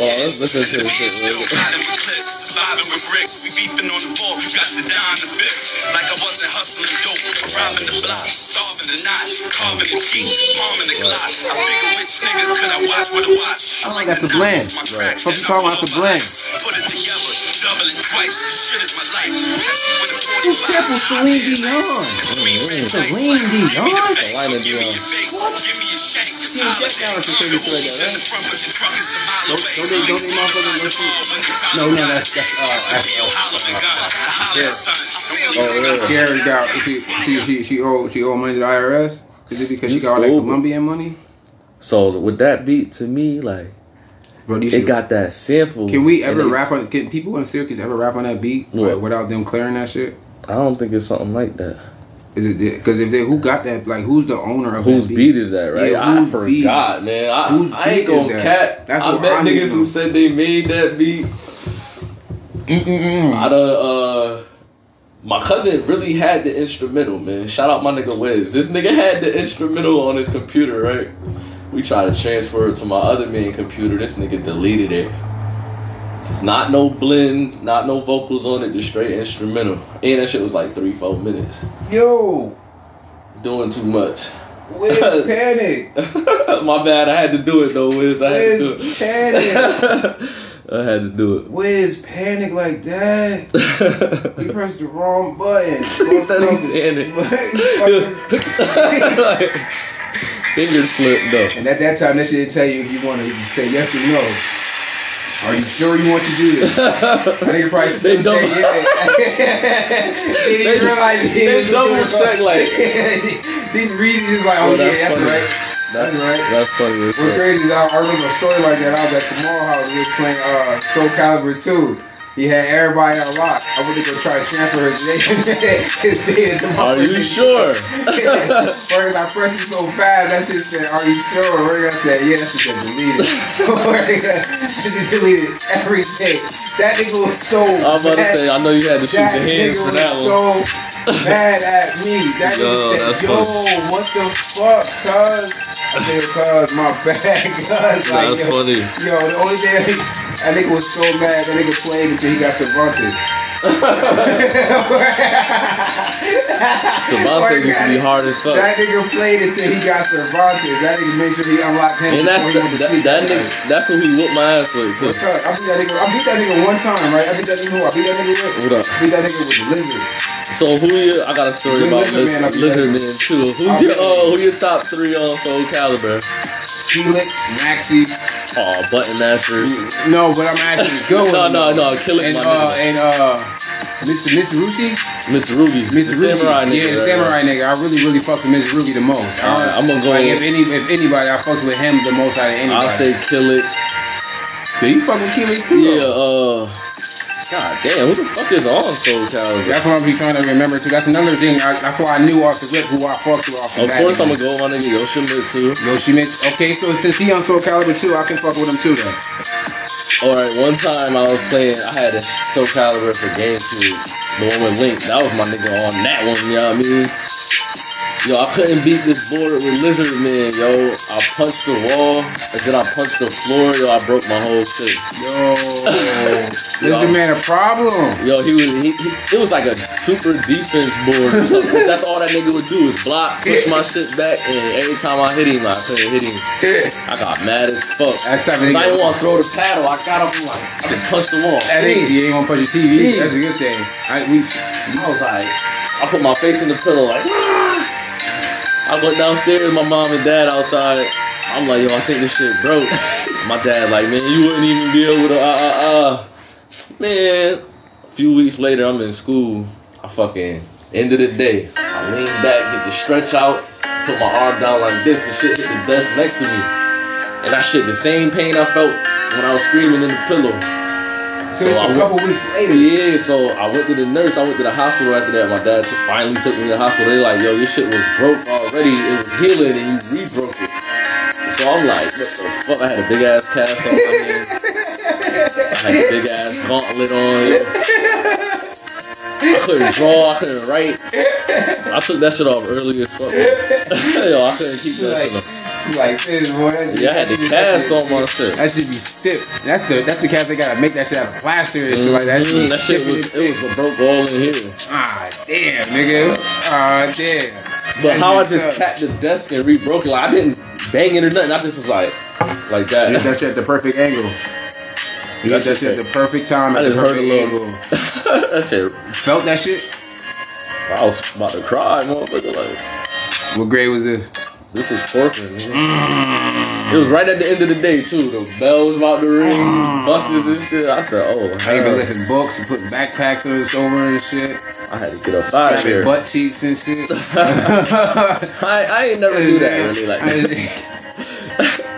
Oh, let's listen to this shit. Surviving with bricks, we beefing on the floor, got the dime to fix. Like I wasn't hustling dope, robbing the block, starving the knot, carving the cheek, palming the glock. I figure which nigga could I watch with a watch? I like That's the a blend. track, Fuck you talking about? blow blend. Put it together, double it twice. This shit is my life. Test me with a who 45. sampled Celine Dion? Celine Dion? Selena Dion. Give me a shank, it's Yeah, that sounds like Celine Dion, right? front, but the truck is a mile Don't- away. don't they- don't they motherfuckers listen- No, no, that's that's uh, that's Oh, really? Sierra got she she she she owe she owe money to the IRS. Is it because she You got all that stole- Colombian money? So with that beat, to me, like Bro, you it should- got that sample. Can we ever rap on? Can people in Syracuse ever rap on that beat What? without them clearing that shit? I don't think it's something like that. Is it because if they who got that? Like who's the owner of Whose that beat is that, right? Yeah, I forgot, man. I, Whose I ain't gonna that? cap. That's I met I niggas who said they made that beat. Mm-mm-mm. Uh, my cousin really had the instrumental, man. Shout out my nigga Wiz. This nigga had the instrumental on his computer, right? We tried to transfer it to my other main computer. This nigga deleted it. Not no blend, not no vocals on it, just straight instrumental. And that shit was like three, four minutes. Yo, Doing too much. Wiz Panic, my bad, I had to do it though, Wiz. I had to do it. Panic, I had to do it. Wiz Panic like that. He pressed the wrong button. He said he Fucking- Finger slip though. And at that time, that shit tell you if you want to say yes or no. Are you sure you want to do this? I think probably They still say double- yeah. they They- didn't realize he they double check, like- Didn't read it. He's like, oh, Oh, that's yeah, that's funny. right. That's right. That's funny. What's crazy is I, I remember a story like that. I was at the mall house. We was playing uh, Soul Calibur 2. He had everybody on lock. I went to go try to transfer his data, his data to Are you sure? I pressed it so fast, that shit said, are you sure? Word, I said, yeah, that shit said deleted. Shit deleted everything. That nigga was so I'm about to say, I know you had to shoot That your hands for that one. so mad at me. That Yo, nigga that's said, yo, what the fuck, cuz? I said, cuz, my bad, cuz. Like, That's yo, funny. Yo, the only thing that nigga, was so mad, that nigga played until he got Cervantes. Cervantes used to be hard as fuck. That nigga played until he got Cervantes. That nigga made sure he unlocked him And that's went that, that nigga. That's what he whooped my ass with too. I beat that nigga. I beat that nigga one time, right? I beat that nigga. Who? I beat that nigga with. What up? I beat that nigga with the lizard. So who you? I got a story about Man, Lizard, be Lizard. Man too. Who I'll your be uh, who your top three on Soul Calibur? Felix, Maxi. Oh, Button Masters. No, but I'm actually going. No, no, no. Kilik, And my uh, nigga. and uh, Mr. Mr. Rusi, Mitsurugi. Mr. Ruby. Samurai nigga. yeah, the right, samurai right. nigga. I really, really fuck with Mitsurugi the most. I'm gonna go Like with- if any, if anybody, I fuck with him the most out of anybody. I'll say Kilik. so you fuck with Kilik too. Yeah, uh. God damn, who the fuck is on Soul Calibur? That's what I'm be trying to remember too. That's another thing. I, that's why I knew off the rip who I fucked with off the Of bat. course, I'm gonna go with my nigga Yoshimitsu. Yoshimitsu. Okay, so since he on Soul Calibur too, I can fuck with him too then. Alright, one time I was playing, I had a Soul Calibur for GameCube. The one with Link. That was my nigga on that one, you know what I mean? Yo, I couldn't beat this board with Lizard Man, yo. I punched the wall, and then I punched the floor, yo. I broke my whole shit. Yo, Lizard Man a problem. Yo, he was, he, he, it was like a super defense board. That's all that nigga would do is block, push my shit back, and every time I hit him, I couldn't hit him. I got mad as fuck. That type of I didn't want to throw the paddle. I got up and like, I just punched the wall. That nigga, you ain't gonna punch your TV. That's a good thing. I, we, I was like, I put my face in the pillow like. I went downstairs, my mom and dad outside. I'm like, yo, I think this shit broke. My dad like, man, you wouldn't even be able to. Uh, uh, uh. Man, a few weeks later, I'm in school. I fucking end of the day. I lean back, get the stretch out, put my arm down like this, and shit hit the desk next to me. And I shit, the same pain I felt when I was screaming in the pillow. So, it's I a went- couple weeks later. Yeah, so I went to the nurse. I went to the hospital after that. My dad took, finally took me to the hospital. They're like, yo, your shit was broke already. It was healing and you re-broke it. So I'm like, what the fuck? I had a big ass cast on. I had a big ass gauntlet on. I couldn't draw. I couldn't write. I took that shit off early as fuck. yo, I couldn't keep that Like, shit like this, boy. Yeah, I had the cast on my shit. That should be stiff. That's the that's the cast they gotta make that shit out of plaster and shit like that. Mhm, That shit was, it was a broke all in here. Ah, damn, nigga. Ah, damn. But how I just tapped the desk and re-broke it, like I didn't bang it or nothing. I just was like, like that. You that at the perfect angle. You hit that shit at the perfect time. I just heard a little. that shit. Felt that shit? I was about to cry, motherfucker. Like What grade was this? this is Corcoran. nigga. It was right at the end of the day too. The bell was about to ring, buses and shit. I said, oh, I hell. been lifting books and putting backpacks on over and shit. I had to get up out of here. butt cheeks and shit. I, I ain't never do that really. Like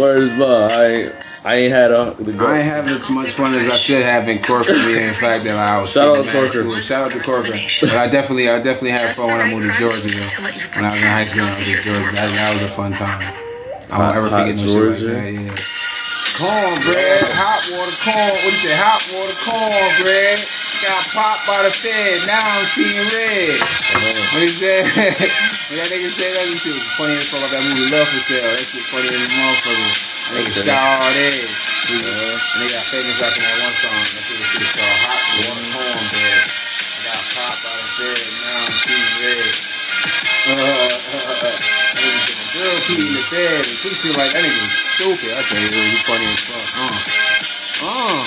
words, but I ain't, I ain't had a the I ain't having as much fun as I should have in Corcoran. Being in fact that I was Shout out to Corcoran. Shout out to Corcoran. But I definitely, I definitely had fun when I moved to Georgia. Though. When I was in high school, I was in Georgia. That, that was a fun time. I won't ever forget Georgia. like that. Yeah. Cornbread, hot water corn. What you say? Hot water cornbread. Got popped by the Fed. Now I'm seeing red. What is that? when that nigga said that, shit was funny as fuck about that movie Love for Sale. That shit funny as a motherfucker. Nigga Okay. shot all day. And they got famous after that one song. That shit was called Hot Water Cornbread. Got popped by the Fed. Now I'm seeing red. Uh, uh, uh, uh. That nigga said, girl peed in the bed and shit like that. Nigga was stupid. I tell you, funny as fuck. Uh. Uh.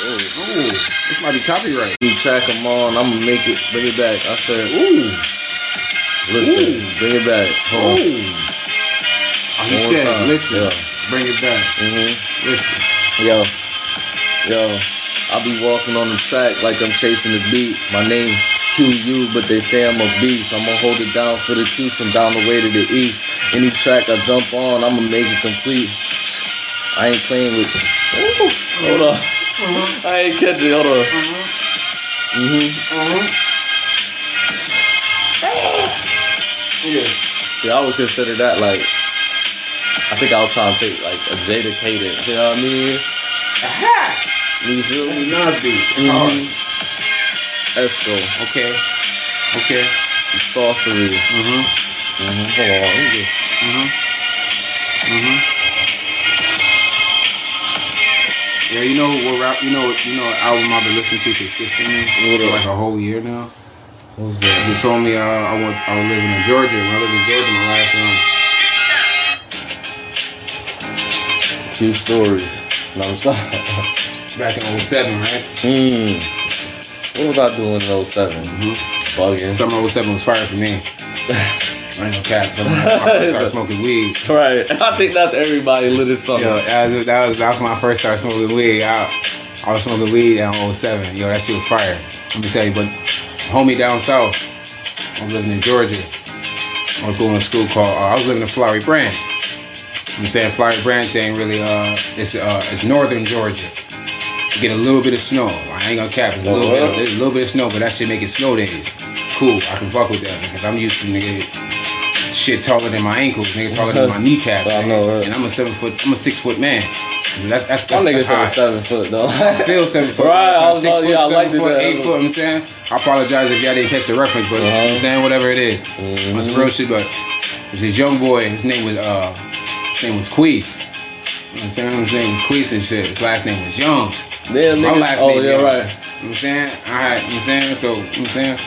Ooh, this might be copyright. You track them on, I'm gonna make it, bring it back. I said, Ooh. listen, Ooh. bring it back. Hold on. Oh, he said, time. listen, Yeah. bring it back. hmm Listen. Yo, yo, I be walking on the track like I'm chasing the beat. My name QU, but they say I'm a beast. I'ma hold it down for the truth from down the way to the east. Any track I jump on, I'ma make it complete. I ain't playing with. Hold on. I ain't catching. Hold on. Mm-hmm. Yeah. See, I would consider that like. I think I was trying to take like a Jada cadence. You know what I mean? Aha! You feel me? Nas beat. Mhm. hard. Esco, Okay. Okay. sorcery. Mm-hmm. Mm-hmm. Hold on. Let me just- Mm-hmm. Mm-hmm. Yeah, you know what rap? You know, you know, album I've been listening to consistently for like a whole year now. Who's that? told me uh, I was I was living in Georgia. When I lived in Georgia, my last one. Few stories. No, I'm sorry. Back in 07, right? Hmm. What was I doing in 7 Mm-hmm. Bugging. Summer 07 was fire for me. I ain't no cap. So I started smoking weed. Right. I think that's everybody lit his summer. Yo, that was, that was that was when I first started smoking weed. I, I was smoking weed in 07. Yo, that shit was fire. Let me tell you, but homie down south, I was living in Georgia. I was going to school called, uh, I was living in Flowery Branch. I'm saying Flowery Branch ain't really, uh, it's, uh, it's northern Georgia. Get a little bit of snow. I ain't gonna cap. It's a little, bit of, there's a little bit of snow, but that shit make it snow days. Cool, I can fuck with that because I'm used to nigga shit taller than my ankles, nigga taller than my kneecaps. I know, right. And I'm a seven foot, I'm a six foot man. That's that's that's, niggas that's seven foot though. I feel seven foot. Right, I I'm was six like, foot, yeah, I seven like foot, that. eight foot. I'm saying. I apologize if y'all didn't catch the reference, but Uh-huh. I'm saying whatever it is. Mhm. That's real shit. But it's this young boy. His name was uh, his name was Queez. You know what I'm saying his name was Queez and shit. His last name was Young. Damn, My last Oh name yeah, right. You know what I'm saying? Alright, you know what I'm saying? So, you know what I'm saying?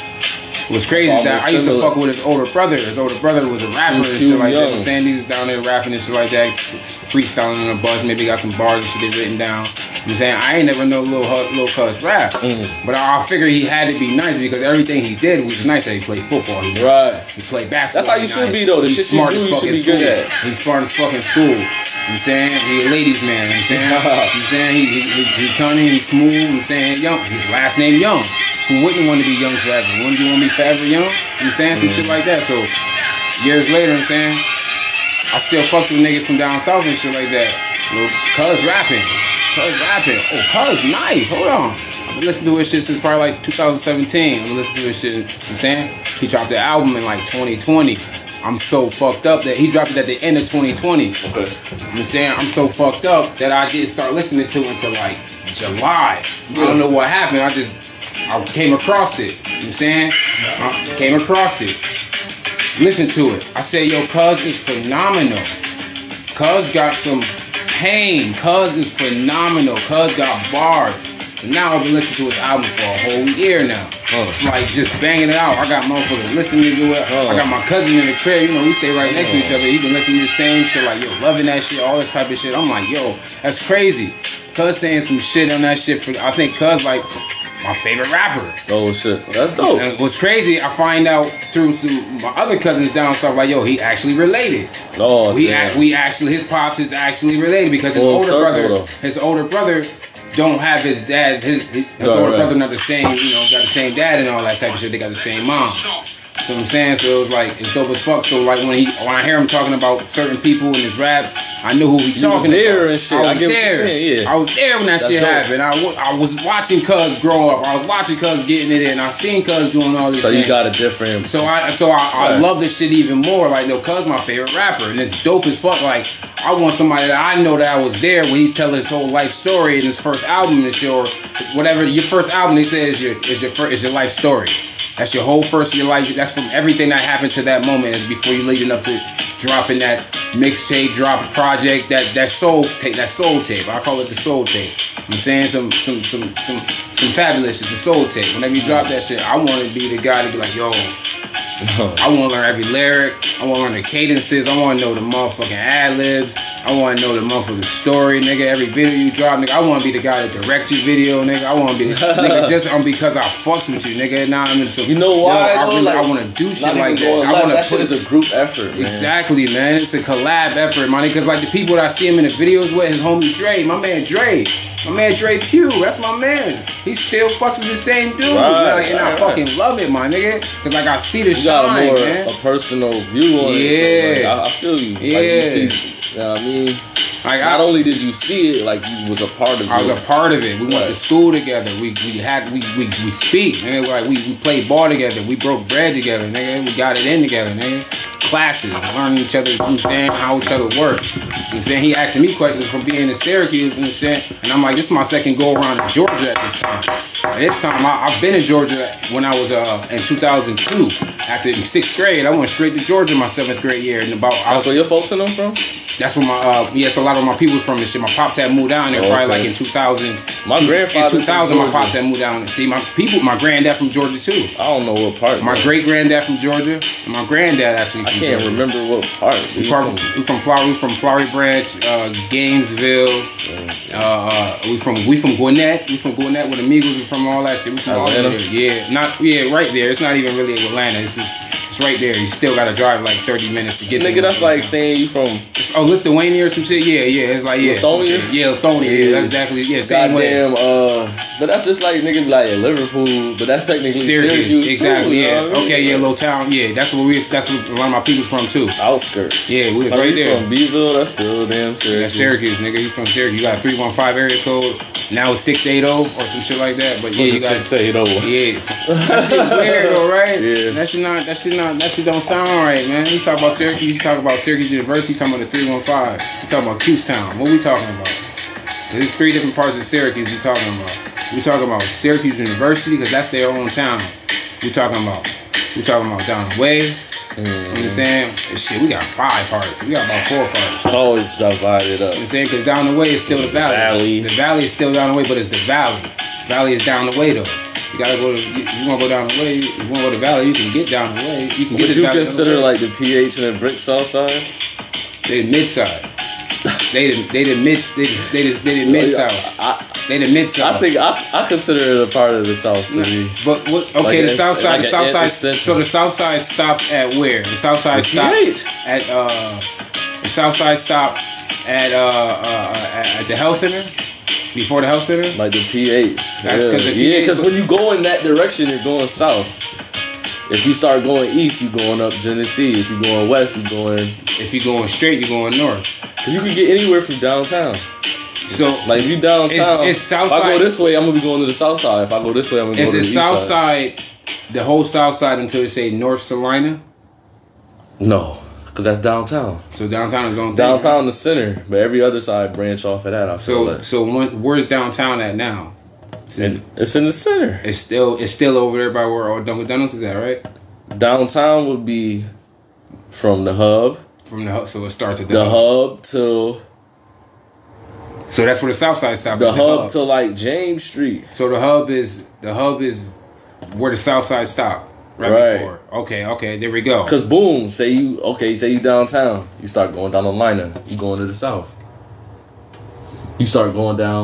What's crazy is that I used to fuck with his older brother. His older brother was a rapper and shit like that. Young. You what I'm saying? Was down there rapping and shit like that, freestyling on the bus, maybe got some bars and shit written down. You know what I'm saying? I ain't never know Lil, Hu- Lil Cuz rap. Mm. But I, I figured he had to be nice because everything he did was nice. That he played football. He, Right. he played basketball. That's how you should nice. be, though. The He's shit you smart do, as you fuck should be good school. at. He's smart as fuck in school. I'm saying? He a ladies man. I'm saying? know I'm saying? He, he, he, he cunning, he's smooth. I'm saying? Young. His last name Young. Who wouldn't want to be young forever? Wouldn't you want to be forever young? I'm saying? Some shit like that. So years later, I'm saying? I still fuck with niggas from down south and shit like that. Cuz rapping. Cuz rapping. Oh, Cuz nice. Hold on. I've been listening to his shit since probably like 2017. I've been listening to his shit. You know I'm saying? He dropped the album in like 2020. I'm so fucked up that he dropped it at the end of 2020. Okay. You know I'm saying? I'm so fucked up that I didn't start listening to it until like July. I don't know what happened. I just I came across it. You know what I'm saying? I came across it. Listen to it. I said, yo, Cuz is phenomenal. Cuz got some pain. Cuz is phenomenal. Cuz got bars. And now I've been listening to his album for a whole year now. Like just banging it out. I got motherfuckers listening to it. I got my cousin in the crib. You know, we stay right next to each other. He been listening to the same shit. Like, yo, loving that shit, all this type of shit. I'm like, yo, that's crazy. Cuz saying some shit on that shit. For I think Cuz like my favorite rapper. Oh shit. That's dope. And what's crazy, I find out through some my other cousins down south, like, yo, he actually related. Oh, We damn. act, we actually his pops is actually related because his older brother, though. his older brother, don't have his dad. His, his, his older right. brother not the same. You know, got the same dad and all that type of shit. They got the same mom. You know what I'm saying? So it was like it's dope as fuck. So like when he when I hear him talking about certain people in his raps, I knew who he was talking there about. and shit. I was I get what you're there. saying, yeah. I was there when that That's shit dope. happened. I I was watching Cuz grow up. I was watching Cuz getting it in. I seen Cuz doing all this. So you got a different. So I so I, I Right. love this shit even more. Like no, cuz my favorite rapper, and it's dope as fuck. Like I want somebody that I know that I was there when he's telling his whole life story in his first album this year, or whatever. Your first album, they say is your is your first is your life story. That's your whole first of your life. That's from everything that happened to that moment is before you leading up to dropping that mixtape, drop project, that that soul tape, that soul tape. I call it the soul tape. I'm saying some some some some some fabulous shit, the soul tape. Whenever you drop that shit, I want to be the guy to be like, yo, I want to learn every lyric. I want to learn the cadences. I want to know the motherfucking ad libs. I want to know the motherfucking story, nigga. Every video you drop, nigga. I want to be the guy that directs your video, nigga. I want to be the nigga just um, because I fucks with you, nigga. Now I'm in some. You know why? Yo, I, really, Like, I want to do shit like that. I want That to shit put is a group effort, man. Exactly, man. It's a collab effort, man. Because like the people that I see him in the videos with, his homie Dre, my man Dre, my man Dre Pugh, that's my man. He still fucks with the same dude, Right, like, and I right, fucking love it, my nigga. Cause like I see the You got a shine, more man. a personal view on it. Yeah. Like, I, I feel you. Like Yeah. you see, you know what I mean? Like Not I, only did you see it, like you was a part of it. I was a part of it. We went to school together. We we had we we, we speak, nigga. Like we, we played ball together. We broke bread together, nigga. We got it in together, nigga. Classes, learning each other, you know what I'm saying, how each other work. You know what I'm saying? He asking me questions from being in Syracuse and shit. And I'm like, this is my second go around in Georgia at this time. This time, I, I've been in Georgia when I was uh, in 2002. After in sixth grade, I went straight to Georgia in my seventh grade year. And about I That's was where your folks in them from? that's where my uh yes, a lot of my people from and shit. My pops had moved down there Oh, probably okay. like in 2000. My grandfather in 2000, my pops had moved down. there. See, my people, my granddad from Georgia too. I don't know what part. My great granddad from Georgia. And my granddad actually I can't Georgia. remember what part. We from, we from Flowery, we from Flowery Branch, uh, Gainesville. Uh, uh, we from we from Gwinnett. We from Gwinnett with Amigos. We from all that shit. We from all Atlanta? there. Yeah, not yeah, right there. It's not even really Atlanta. It's just it's right there. You still gotta drive like 30 minutes to get there. Nigga, that's like saying you from Oh, Lithonia or some shit. Yeah, yeah. It's like yeah, Lithonia? Yeah, Lithonia. Yeah, that's exactly yeah. Same way. goddamn. Uh, but that's just like niggas like Liverpool, but that's technically Syracuse, Syracuse, exactly. too, you yeah. know I mean? Okay. Yeah. Little town. Yeah. That's where we. That's where a lot of my people from too. Outskirts. Yeah, we was Like, right there. from Beeville, that's still damn Syracuse. That's Syracuse, nigga. You from Syracuse? You got three one five area code. Now it's six eight zero or some shit like that. But yeah, you got. To say it over. Yeah, that shit weird though, right? Yeah. That shit not. That shit not. That shit don't sound right, man. You talk about Syracuse. You talk about Syracuse University. You talking about the three one five. You talking about Town. What we talking about? There's three different parts of Syracuse you talking about. We talking about Syracuse University because that's their own town. We talking about. We talking about down the way. You know what I'm mm-hmm. saying? Shit, we got five parts. We got about four parts. It's always divided up. You know what I'm saying? Because down the way is still the valley. Valley. The valley is still down the way, but it's the valley. Valley is down the way though. You gotta go to. You, you wanna go down the way? You wanna go to the valley? You can get down the way. You can get down the way. Would you consider way. like the PH and the brick south side? they the mid side? They the they the mid they the, they the, they the mid side. I, They the mid south. I think I, I consider it a part of the South to me. But what, okay, Like the south side, like the south side. extension. So the south side stops at where? The south side stops at uh, the south side stops at uh, uh at, at the health center before the health center. Like the PH. That's yeah, 'cause the yeah, because when you go in that direction, you're going south. If you start going east, you're going up Genesee. If you're going west, you're going. If you're going straight, you're going north. You can get anywhere from downtown. So Like if you downtown, it's south if I go this way, I'm gonna be going to the south side. If I go this way, I'm gonna go to the the east south side. side the whole south side until you say North Salina? No, because that's downtown. So downtown is going Downtown, the center, but every other side branch off of that. I feel So like. so when, where's downtown at now? And it's in the center. It's still it's still over there by where all Dunkin' Donuts is at, right? Downtown would be from the hub, From the hub, so it starts at the, the hub. hub to So that's where the south side stops. the at hub to like James Street. So the hub is the hub is where the south side stop. Right, Right. before. Okay, okay, there we go. Cause boom, say you okay, say you downtown, you start going down the liner, you going to the south. You start going down